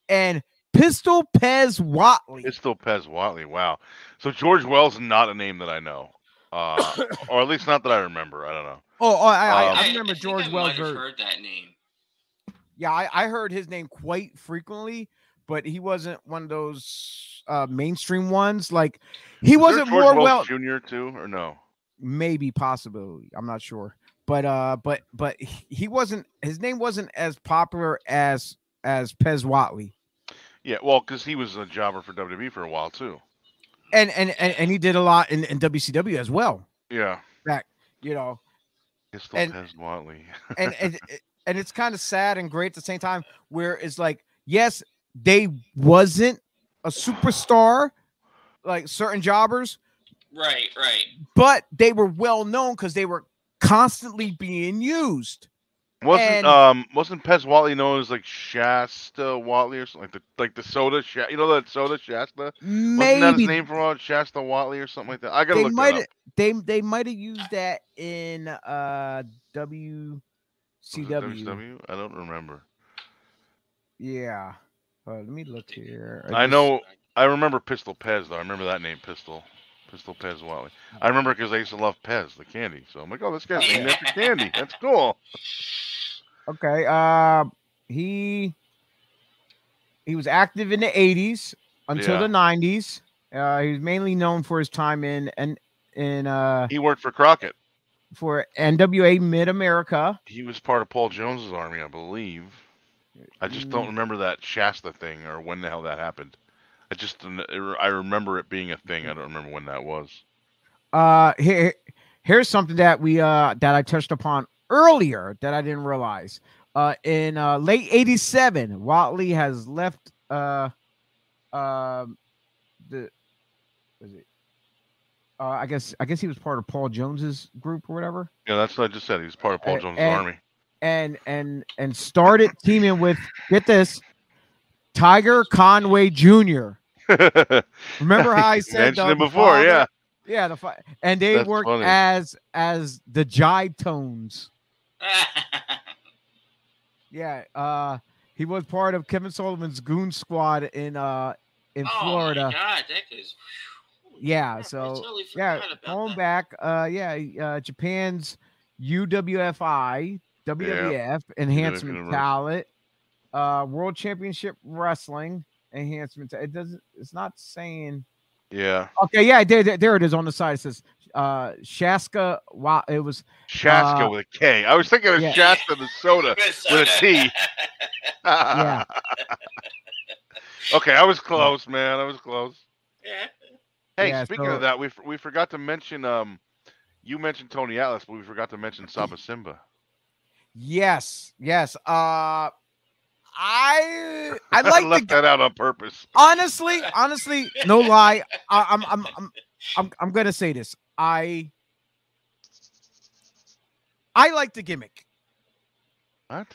and Pistol Pez Whatley. Pistol still Pez Whatley. Wow. So George Wells is not a name that I know, uh, or at least not that I remember. I don't know. Oh, oh, I, I, Um, I remember think George I Wells. might have very- heard that name. Yeah, I, I heard his name quite frequently, but he wasn't one of those uh mainstream ones. Like he Is wasn't George more Wells well, Jr. too, or no? maybe possibly. I'm not sure, but uh, but but he he wasn't. His name wasn't as popular as as Pez Whatley. Yeah, well, because he was a jobber for WWE for a while too. and and and, and he did a lot in, in WCW as well. Yeah. You know, Pistol And- Pez Whatley. and and and it's kind of sad and great at the same time. Where it's like, yes, they wasn't a superstar like certain jobbers, Right, right. but they were well known because they were constantly being used. Wasn't and- um wasn't Pez Whatley known as like Shasta Whatley or something like the like the soda Sha- you know that soda Shasta? Wasn't that Maybe his name for all Shasta Whatley or something like that? I gotta they look might that up. they they might have used that in uh WCW. WCW? I don't remember. Yeah. Uh, let me look here. I just- know I remember Pistol Pez though. I remember that name, Pistol. Pistol Pez Whatley. I remember because I used to love Pez, the candy. So I'm like, oh, this guy's named after candy. That's cool. Okay. Uh, he he was active in the '80s until Yeah. the '90s. Uh, he was mainly known for his time in and in uh He worked for Crockett. for NWA Mid America. He was part of Paul Jones's army, I believe. I just don't Mm. remember that Shasta thing or when the hell that happened. I just I remember it being a thing. I don't remember when that was. Uh, here here's something that we uh that I touched upon earlier that I didn't realize. Uh, in uh, late '87, Whatley has left uh um the was it uh, I guess I guess he was part of Paul Jones's group or whatever. Yeah, that's what I just said. He was part of Paul Jones's and- army. and and and started teaming with get this Tiger Conway Jr. Remember how I said mentioned the- before? father? Yeah. Yeah, the fi- and they That's worked funny. as as the Jive Tones. Yeah, uh, he was part of Kevin Sullivan's Goon Squad in uh in oh Florida. my god, that is. Yeah, so totally yeah, forgot about going that. back, uh, yeah, uh, Japan's UWFI, WWF enhancement Universe. talent, uh, World Championship Wrestling enhancement. It doesn't. It's not saying. Yeah. Okay, yeah, there, there, there it is on the side. It says uh, Shaska. Wow, it was Shaska Uh, with a K. I was thinking of yeah. Shasta the soda with a T. Yeah. okay, I was close, man. I was close. Yeah. Hey, Yeah, speaking so- of that, we we forgot to mention um, you mentioned Tony Atlas, but we forgot to mention Saba Simba. yes, yes. Uh, I I like the left that out on purpose. honestly, honestly, no lie. I, I'm, I'm, I'm, I'm, I'm gonna say this. I, I like the gimmick. What?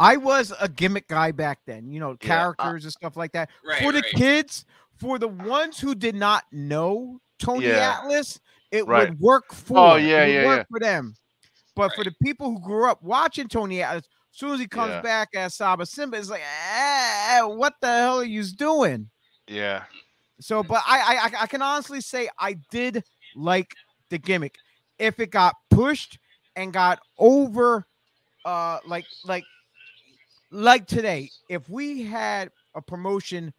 I was a gimmick guy back then. You know, Yeah, I- characters and stuff like that. Right. for the right. kids, for the ones who did not know Tony Yeah. Atlas, it Right. would work oh, for. Oh, it yeah, would yeah, work yeah. for them. But for the people who grew up watching Tony Atlas, as soon as he comes Yeah. back as Saba Simba, it's like, eh, what the hell are you doing? Yeah. So, but I, I, I- I can honestly say I did like the gimmick. If it got pushed and got over, uh, like, like, like today, if we had a promotion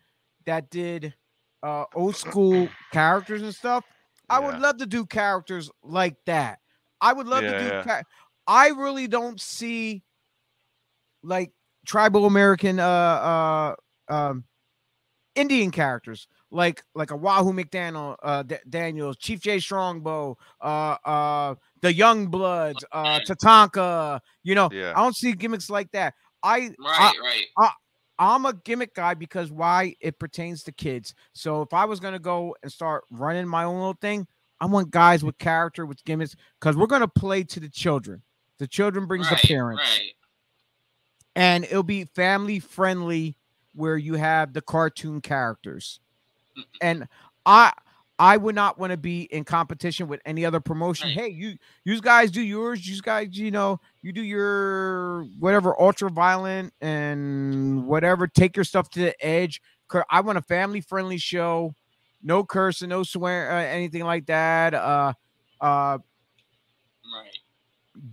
that did, uh, old school characters and stuff, I would love to do characters like that. I would love Yeah, to do. yeah. I really don't see, like, tribal American, uh, uh, um, Indian characters like like a Wahoo McDaniel, uh, D- Daniels, Chief Jay Strongbow, uh, uh, the Young Bloods, uh, Tatanka. You know, Yeah. I don't see gimmicks like that. I, Right, I right. I, I'm a gimmick guy because why it pertains to kids. So if I was gonna go and start running my own little thing, I want guys with character with gimmicks because we're gonna play to the children. The children brings right, the parents Right. And it'll be family friendly where you have the cartoon characters and i i would not want to be in competition with any other promotion Right. hey you you guys do yours you guys you know you do your whatever ultra violent and whatever take your stuff to the edge. i want a family friendly show no cursing no swear uh, anything like that uh uh Right.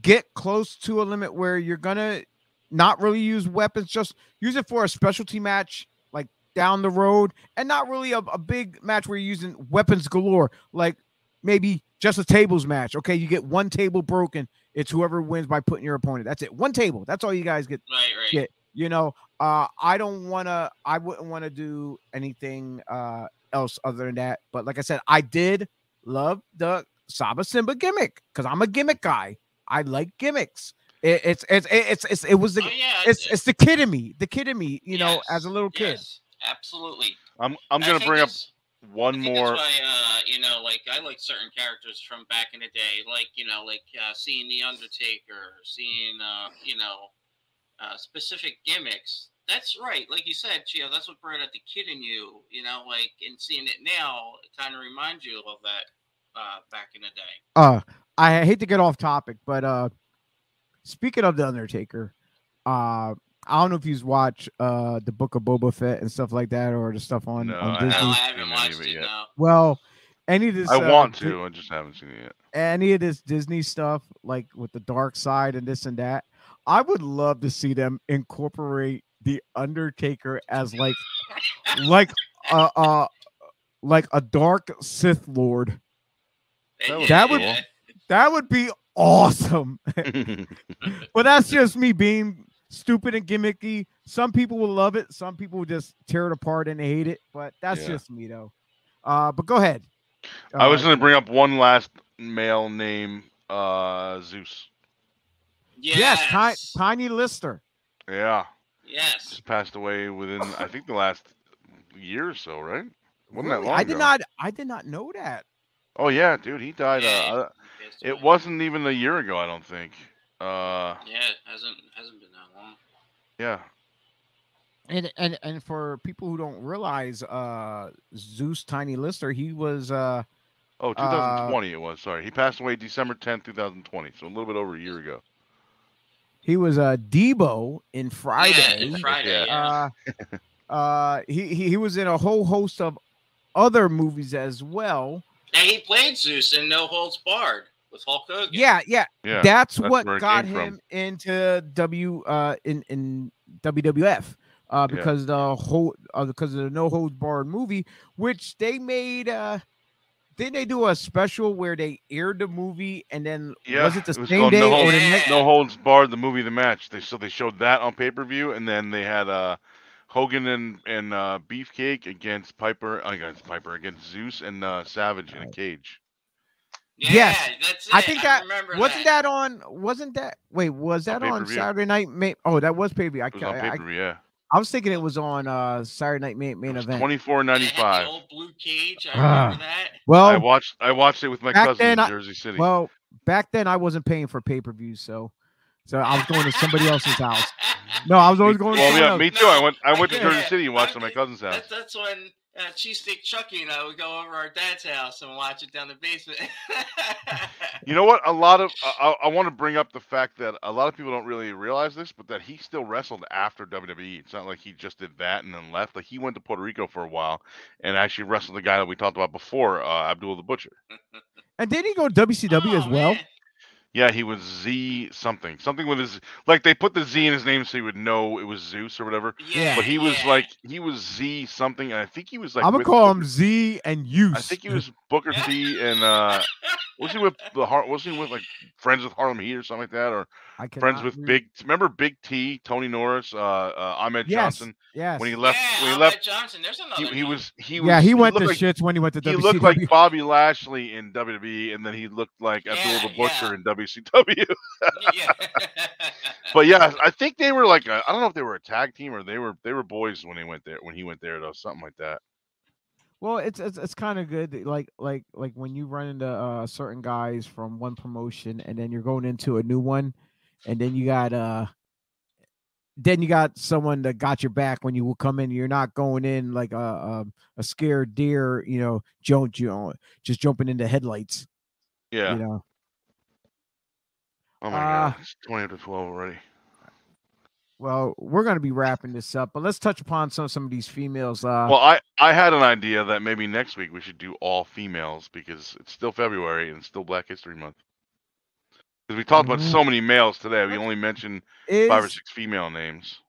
get close to a limit where you're gonna not really use weapons, just use it for a specialty match, like down the road, and not really a, a big match where you're using weapons galore, like maybe just a tables match. Okay, you get one table broken, it's whoever wins by putting your opponent. That's it. One table. That's all you guys get. Right. Right. Yeah. You know, uh, I don't want to. I wouldn't want to do anything uh else other than that. But like I said, I did love the Saba Simba gimmick because I'm a gimmick guy. I like gimmicks. It, it's it's it's it's it was the Oh yeah, it's it's the kid in me, the kid in me. You know, as a little kid. yes, absolutely. I'm I'm gonna bring up that's- I one more. Why, uh, you know, like I like certain characters from back in the day, like you know, like uh, seeing the Undertaker, seeing, uh, you know, uh, specific gimmicks. That's right, like you said, Chio. That's what brought out the kid in you, you know, like and seeing it now, it kind of reminds you of that uh, back in the day. Uh, I hate to get off topic, but uh, speaking of the Undertaker, uh, I don't know if you've watched uh the Book of Boba Fett and stuff like that, or the stuff on No, on I No, Disney. I haven't haven't seen any watched it it. yet. No. Well, any of this, I uh, want Di- to. I just haven't seen it yet. any of this Disney stuff, like with the dark side and this and that, I would love to see them incorporate the Undertaker as like like uh uh like a dark Sith Lord. That would That would- Yeah. That would be awesome. but that's just me being stupid and gimmicky. Some people will love it. Some people will just tear it apart and hate it. But that's Yeah. just me though. Uh, but go ahead. I was Uh, gonna bring up one last male name, uh, Zeus. yes, Yes. Ti- Tiny Lister. Yeah, Yes. just passed away within I think the last year or so, right? Wasn't that long I did ago. not. I did not know that. Oh yeah, dude, he died. Yeah, Uh, uh, Yes, it wasn't even a year ago, I don't think. Uh, Yeah, it hasn't hasn't been that long. yeah, And and and for people who don't realize, uh, Zeus Tiny Lister, he was uh oh, 2020 it was. Sorry, he passed away December 10th, 2020, so a little bit over a year ago. he was uh Debo in Friday. Yeah, in Friday. Yeah. uh, uh, he, he he was in a whole host of other movies as well. And he played Zeus in No Holds Barred with Hulk Hogan. Yeah, yeah, Yeah, that's, that's what got came from. him into W uh in in WWF. Uh, Yeah. because the whole uh, because of the No Holds Barred movie, which they made. Uh, didn't they do a special where they aired the movie and then yeah. was it the was same called day no holds, Yeah. no holds barred the movie, the match. They so they showed that on pay per view, and then they had uh Hogan and and uh, Beefcake against Piper against Piper against Zeus and uh, Savage in a cage. Yeah, Yes. that's it. I think that remember wasn't that on. Wasn't that? Wait, was that on pay-per-view. Saturday night? May, oh, that was pay per view. I, was I, I. Yeah, I was thinking it was on uh Saturday night main, main event. twenty four They ninety had the five. old blue cage. I remember that. Well, I watched I watched it with my cousin then in Jersey City. well, back then I wasn't paying for pay per views, so so I was going to somebody else's house. No, I was always going to well, someone yeah, me too. I went I went to Jersey City and watched it at my cousin's house. That's, that's when uh, Cheesesteak Chucky and I would go over our dad's house and watch it down the basement. You know what? A lot of I, I want to bring up the fact that a lot of people don't really realize this, but that he still wrestled after WWE. It's not like he just did that and then left. Like he went to Puerto Rico for a while and actually wrestled the guy that we talked about before, uh, Abdul the Butcher. And did he go to WCW as Oh, well? man. Yeah, he was Z something, something with his like they put the Z in his name so he would know it was Zeus or whatever. Yeah, But he was yeah. like he was Z something, and I think he was like I'm gonna call Booker- him Z and Use. I think he was Booker T and uh was he with the Har- was he with like friends with Harlem Heat or something like that or I friends cannot with re- Big remember Big T, Tony Norris, uh, uh Ahmed Yes, Johnson Yes. when he left yeah, when he Ahmed left Johnson. There's another. he, he was he was yeah, he went to looked like, shits when he went to he looked like Bobby Lashley in WWE and then he looked like Abdul Yeah, the Butcher yeah. in WCW. yeah. but yeah, I think they were like I I don't know if they were a tag team or they were they were boys when they went there when he went there though something like that. Well, it's it's, it's kind of good, that, like like like when you run into uh, certain guys from one promotion, and then you're going into a new one, and then you got uh, then you got someone that got your back when you will come in. You're not going in like a a, a scared deer, you know, jump, you know, just jumping into headlights, Yeah. you know. Oh my Uh, god, it's twenty to twelve already. Well, we're gonna be wrapping this up, but let's touch upon some some of these females. Uh, Well, I I had an idea that maybe next week we should do all females because it's still February and it's still Black History Month. Because we talked about Mhm. so many males today, we only mentioned five or six female names.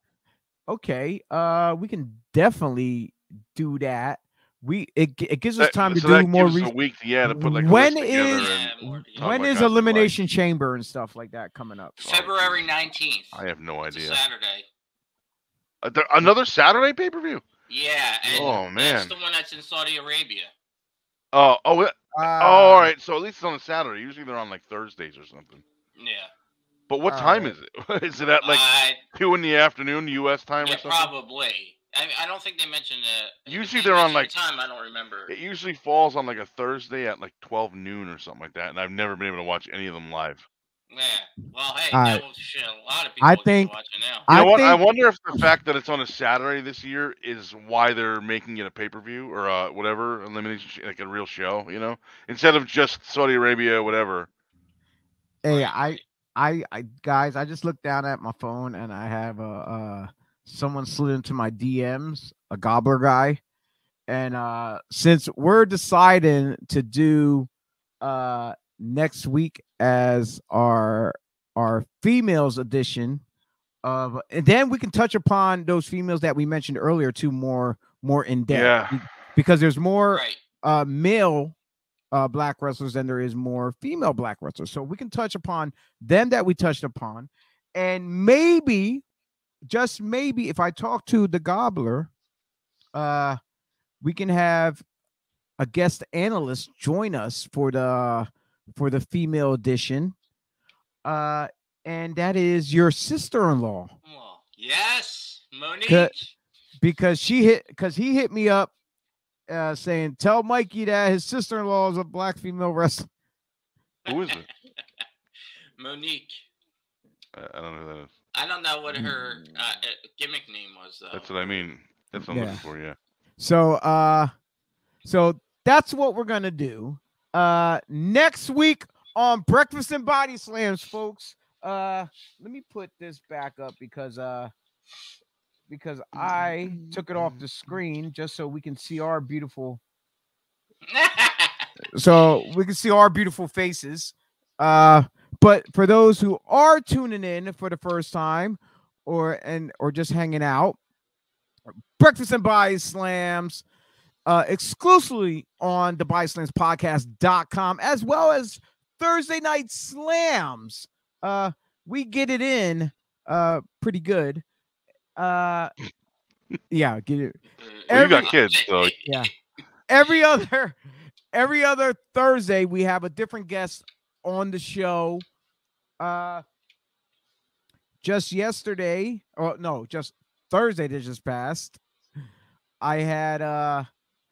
okay. Uh, we can definitely do that. We it it gives us That- time to so do that more gives us research. a week, yeah, to put like a When list together Yeah, and more- talk when about is guys we like. elimination chamber and stuff like that coming up? February nineteenth. I have no It's a idea. Saturday. Uh, there- another Saturday pay per view. Yeah, and Oh, that's man. the one that's in Saudi Arabia. Oh, oh, it- oh, all right. So at least it's on a Saturday. Usually they're on like Thursdays or something. Yeah, But what All time right. is it? is it at like I, two in the afternoon U.S. time yeah, or something? probably. I, I don't think they mentioned it. Usually they they're on, like the time. I don't remember. It usually falls on like a Thursday at like twelve noon or something like that, and I've never been able to watch any of them live. Yeah. Well, hey, All that right. shit. A lot of people I think- watching now. You I know what? I think- wonder if the fact that it's on a Saturday this year is why they're making it a pay per view or uh, whatever elimination, sh- like a real show. You know, instead of just Saudi Arabia, whatever. Hey, Right, I. I, I, guys, I just looked down at my phone and I have a, uh, someone slid into my DMs, a gobbler guy, and uh, since we're deciding to do, uh, next week as our our females edition of, and then we can touch upon those females that we mentioned earlier too more more in depth Yeah. because there's more Right. uh male uh black wrestlers than there is more female black wrestlers. So we can touch upon them that we touched upon. And maybe, just maybe, if I talk to the gobbler, uh we can have a guest analyst join us for the for the female edition. Uh and that is your sister-in-law yes, Monique. Because she hit because he hit me up uh saying tell Mikey that his sister-in-law is a black female wrestler. Who is it? Monique. I I don't know who that is. I don't know what her uh, uh, gimmick name was though. That's what I mean. That's what I'm Yeah. looking for. Yeah. So uh so that's what we're gonna do. Uh next week on Breakfast and Body Slams, folks. Uh let me put this back up because uh because I took it off the screen just so we can see our beautiful so we can see our beautiful faces. Uh, but for those who are tuning in for the first time, or and or just hanging out, breakfast and body slams, uh, exclusively on the body slams podcast.com, as well as Thursday night slams. Uh, we get it in uh pretty good. Uh, yeah, get it Well, you got kids, so yeah. every other every other Thursday we have a different guest on the show. Uh just yesterday, or no, just Thursday that just passed. I had uh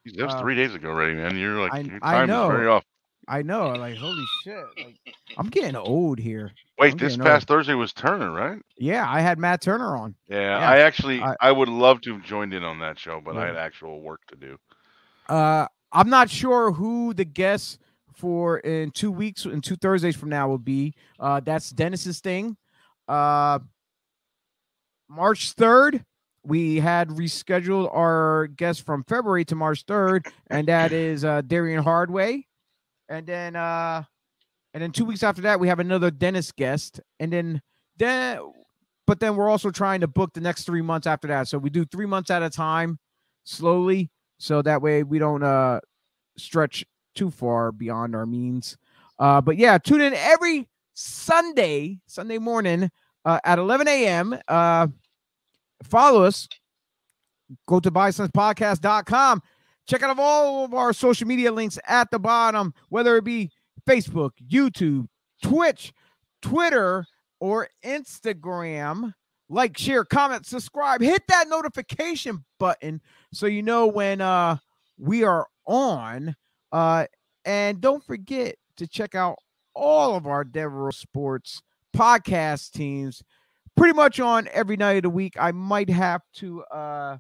that was Uh, three days ago already, man. You're like I- your I time is very know. off. I know, like holy shit. Like I'm getting old here. Wait, I'm this past Thursday was Turner, right? Yeah, I had Matt Turner on. Yeah, Yeah, I actually I- I, would love to have joined in on that show, but I had actual work to do. Uh I'm not sure who the guest for in two weeks in two Thursdays from now will be. Uh that's Dennis's thing. Uh March 3rd, we had rescheduled our guest from February to March 3rd, and that is uh Darian Hardway. And then uh and then two weeks after that, we have another Dennis guest, and then then but then we're also trying to book the next three months after that. So we do three months at a time slowly so that way we don't uh stretch too far beyond our means uh but yeah tune in every sunday sunday morning uh at 11 a.m uh follow us. Go to bisonspodcast.com check out all of our social media links at the bottom whether it be facebook youtube twitch twitter or instagram. Like share comment subscribe. Hit that notification button so you know when uh we are on. Uh and don't forget to check out all of our Devereaux Sports podcast teams pretty much on every night of the week I might have to uh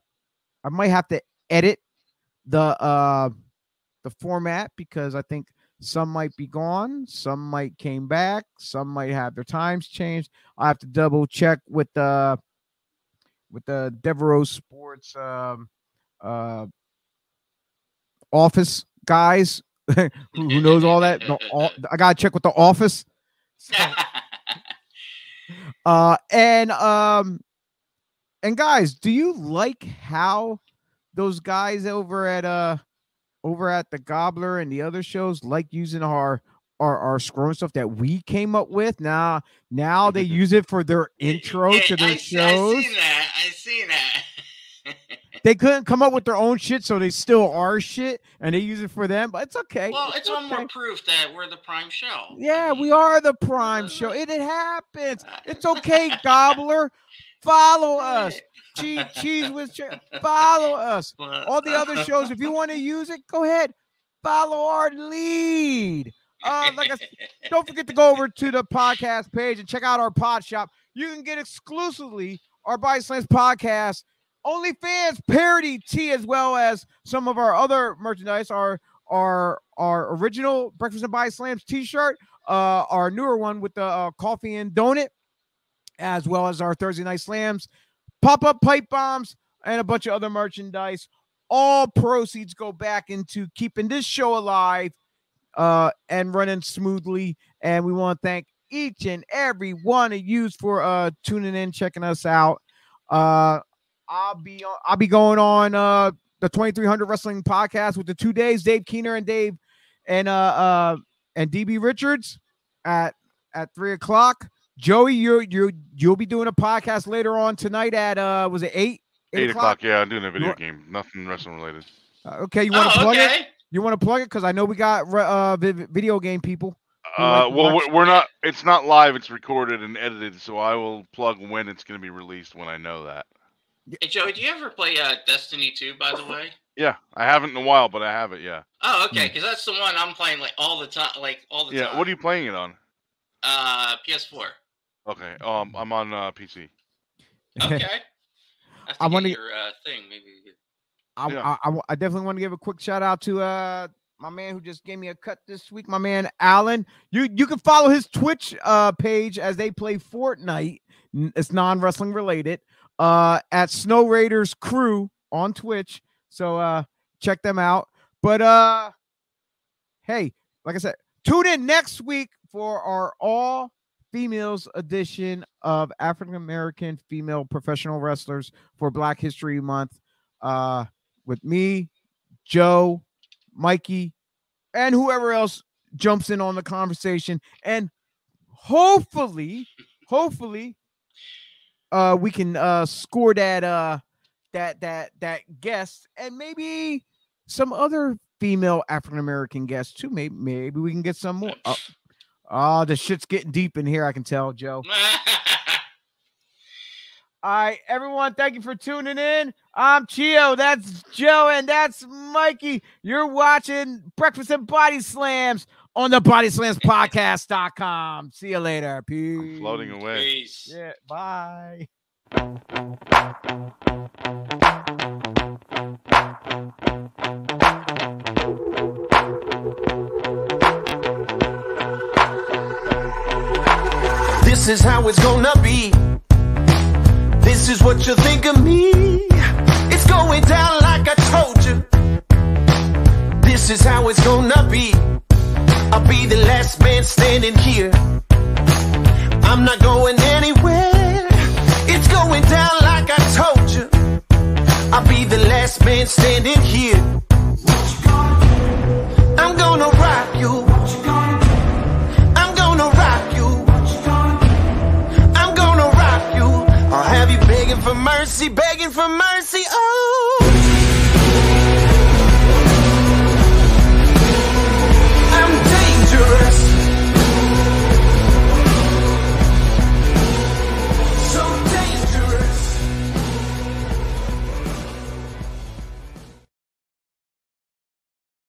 I might have to edit the uh the format because I think some might be gone, some might came back, some might have their times changed. I have to double check with the with the Devereaux Sports um uh office guys who, who knows all that. The, all, I gotta check with the office. So, uh, and um, and guys, do you like how those guys over at uh over at the Gobbler and the other shows like using our our our scroll stuff that we came up with? Now now they use it for their intro Yeah, to their I, shows. I seen that. I seen that. They couldn't come up with their own shit, so they still are shit, and they use it for them. But it's okay. Well, it's one okay. more proof that we're the prime show. Yeah, I we are the prime show. It, it happens. It's okay, Gobbler. Follow us. Cheese, cheese with che- follow us. All the other shows, if you want to use it, go ahead. Follow our lead. Uh, like I said, don't forget to go over to the podcast page and check out our pod shop. You can get exclusively our Body Slams podcast, OnlyFans parody tee, as well as some of our other merchandise. Our our our original Breakfast and Body Slams T-shirt, uh, our newer one with the uh, coffee and donut, as well as our Thursday night slams, pop up pipe bombs, and a bunch of other merchandise. All proceeds go back into keeping this show alive uh, and running smoothly. And we want to thank each and every one of you for uh, tuning in, checking us out. Uh, I'll be on, I'll be going on uh, the 2300 Wrestling Podcast with the two days, Dave Keener and Dave and uh, uh and DB Richards at at three o'clock. Joey, you you you'll be doing a podcast later on tonight at uh was it eight Eight o'clock. Yeah, I'm doing a video What- game. Nothing wrestling related. Uh, okay, you want to oh, plug it? You want to plug it because I know we got uh video game people. Who like Uh, well, we're, we're not. It's not live. It's recorded and edited. So I will plug when it's going to be released when I know that. Hey, Joey, do you ever play uh, Destiny 2, by the way? Yeah, I haven't in a while, but I have it. Yeah. Oh, okay, because that's the one I'm playing like all the time, like all the Yeah. time. What are you playing it on? Uh, PS4. Okay. Um, I'm on uh, PC. Okay. I, have to I wanna- your uh, thing. Maybe. I, could- I, Yeah. I, I w- I definitely want to give a quick shout out to uh my man who just gave me a cut this week, my man Alan. You you can follow his Twitch uh page as they play Fortnite. It's non wrestling related. Uh, at Snow Raiders Crew on Twitch. So uh check them out. But uh, hey, like I said, tune in next week for our all females edition of African American female professional wrestlers for Black History Month. Uh, with me, Joe, Mikey, and whoever else jumps in on the conversation. And hopefully, hopefully, uh, we can uh score that uh that that that guest and maybe some other female African American guests too. Maybe maybe we can get some more. Oh, oh, the shit's getting deep in here. I can tell, Joe. All right, everyone, thank you for tuning in. I'm Chio, that's Joe, and that's Mikey. You're watching Breakfast and Body Slams on the bodyslamspodcast.com. See you later. Peace. I'm floating away. Peace. Yeah, bye. This is how it's gonna be. This is what you think of me. It's going down like I told you. This is how it's gonna be. I'll be the last man standing here. I'm not going anywhere. It's going down like I told you. I'll be the last man standing here. I'm gonna rock you. I'm gonna rock you. I'm gonna rock you. I'll have you begging for mercy, begging for mercy. Oh,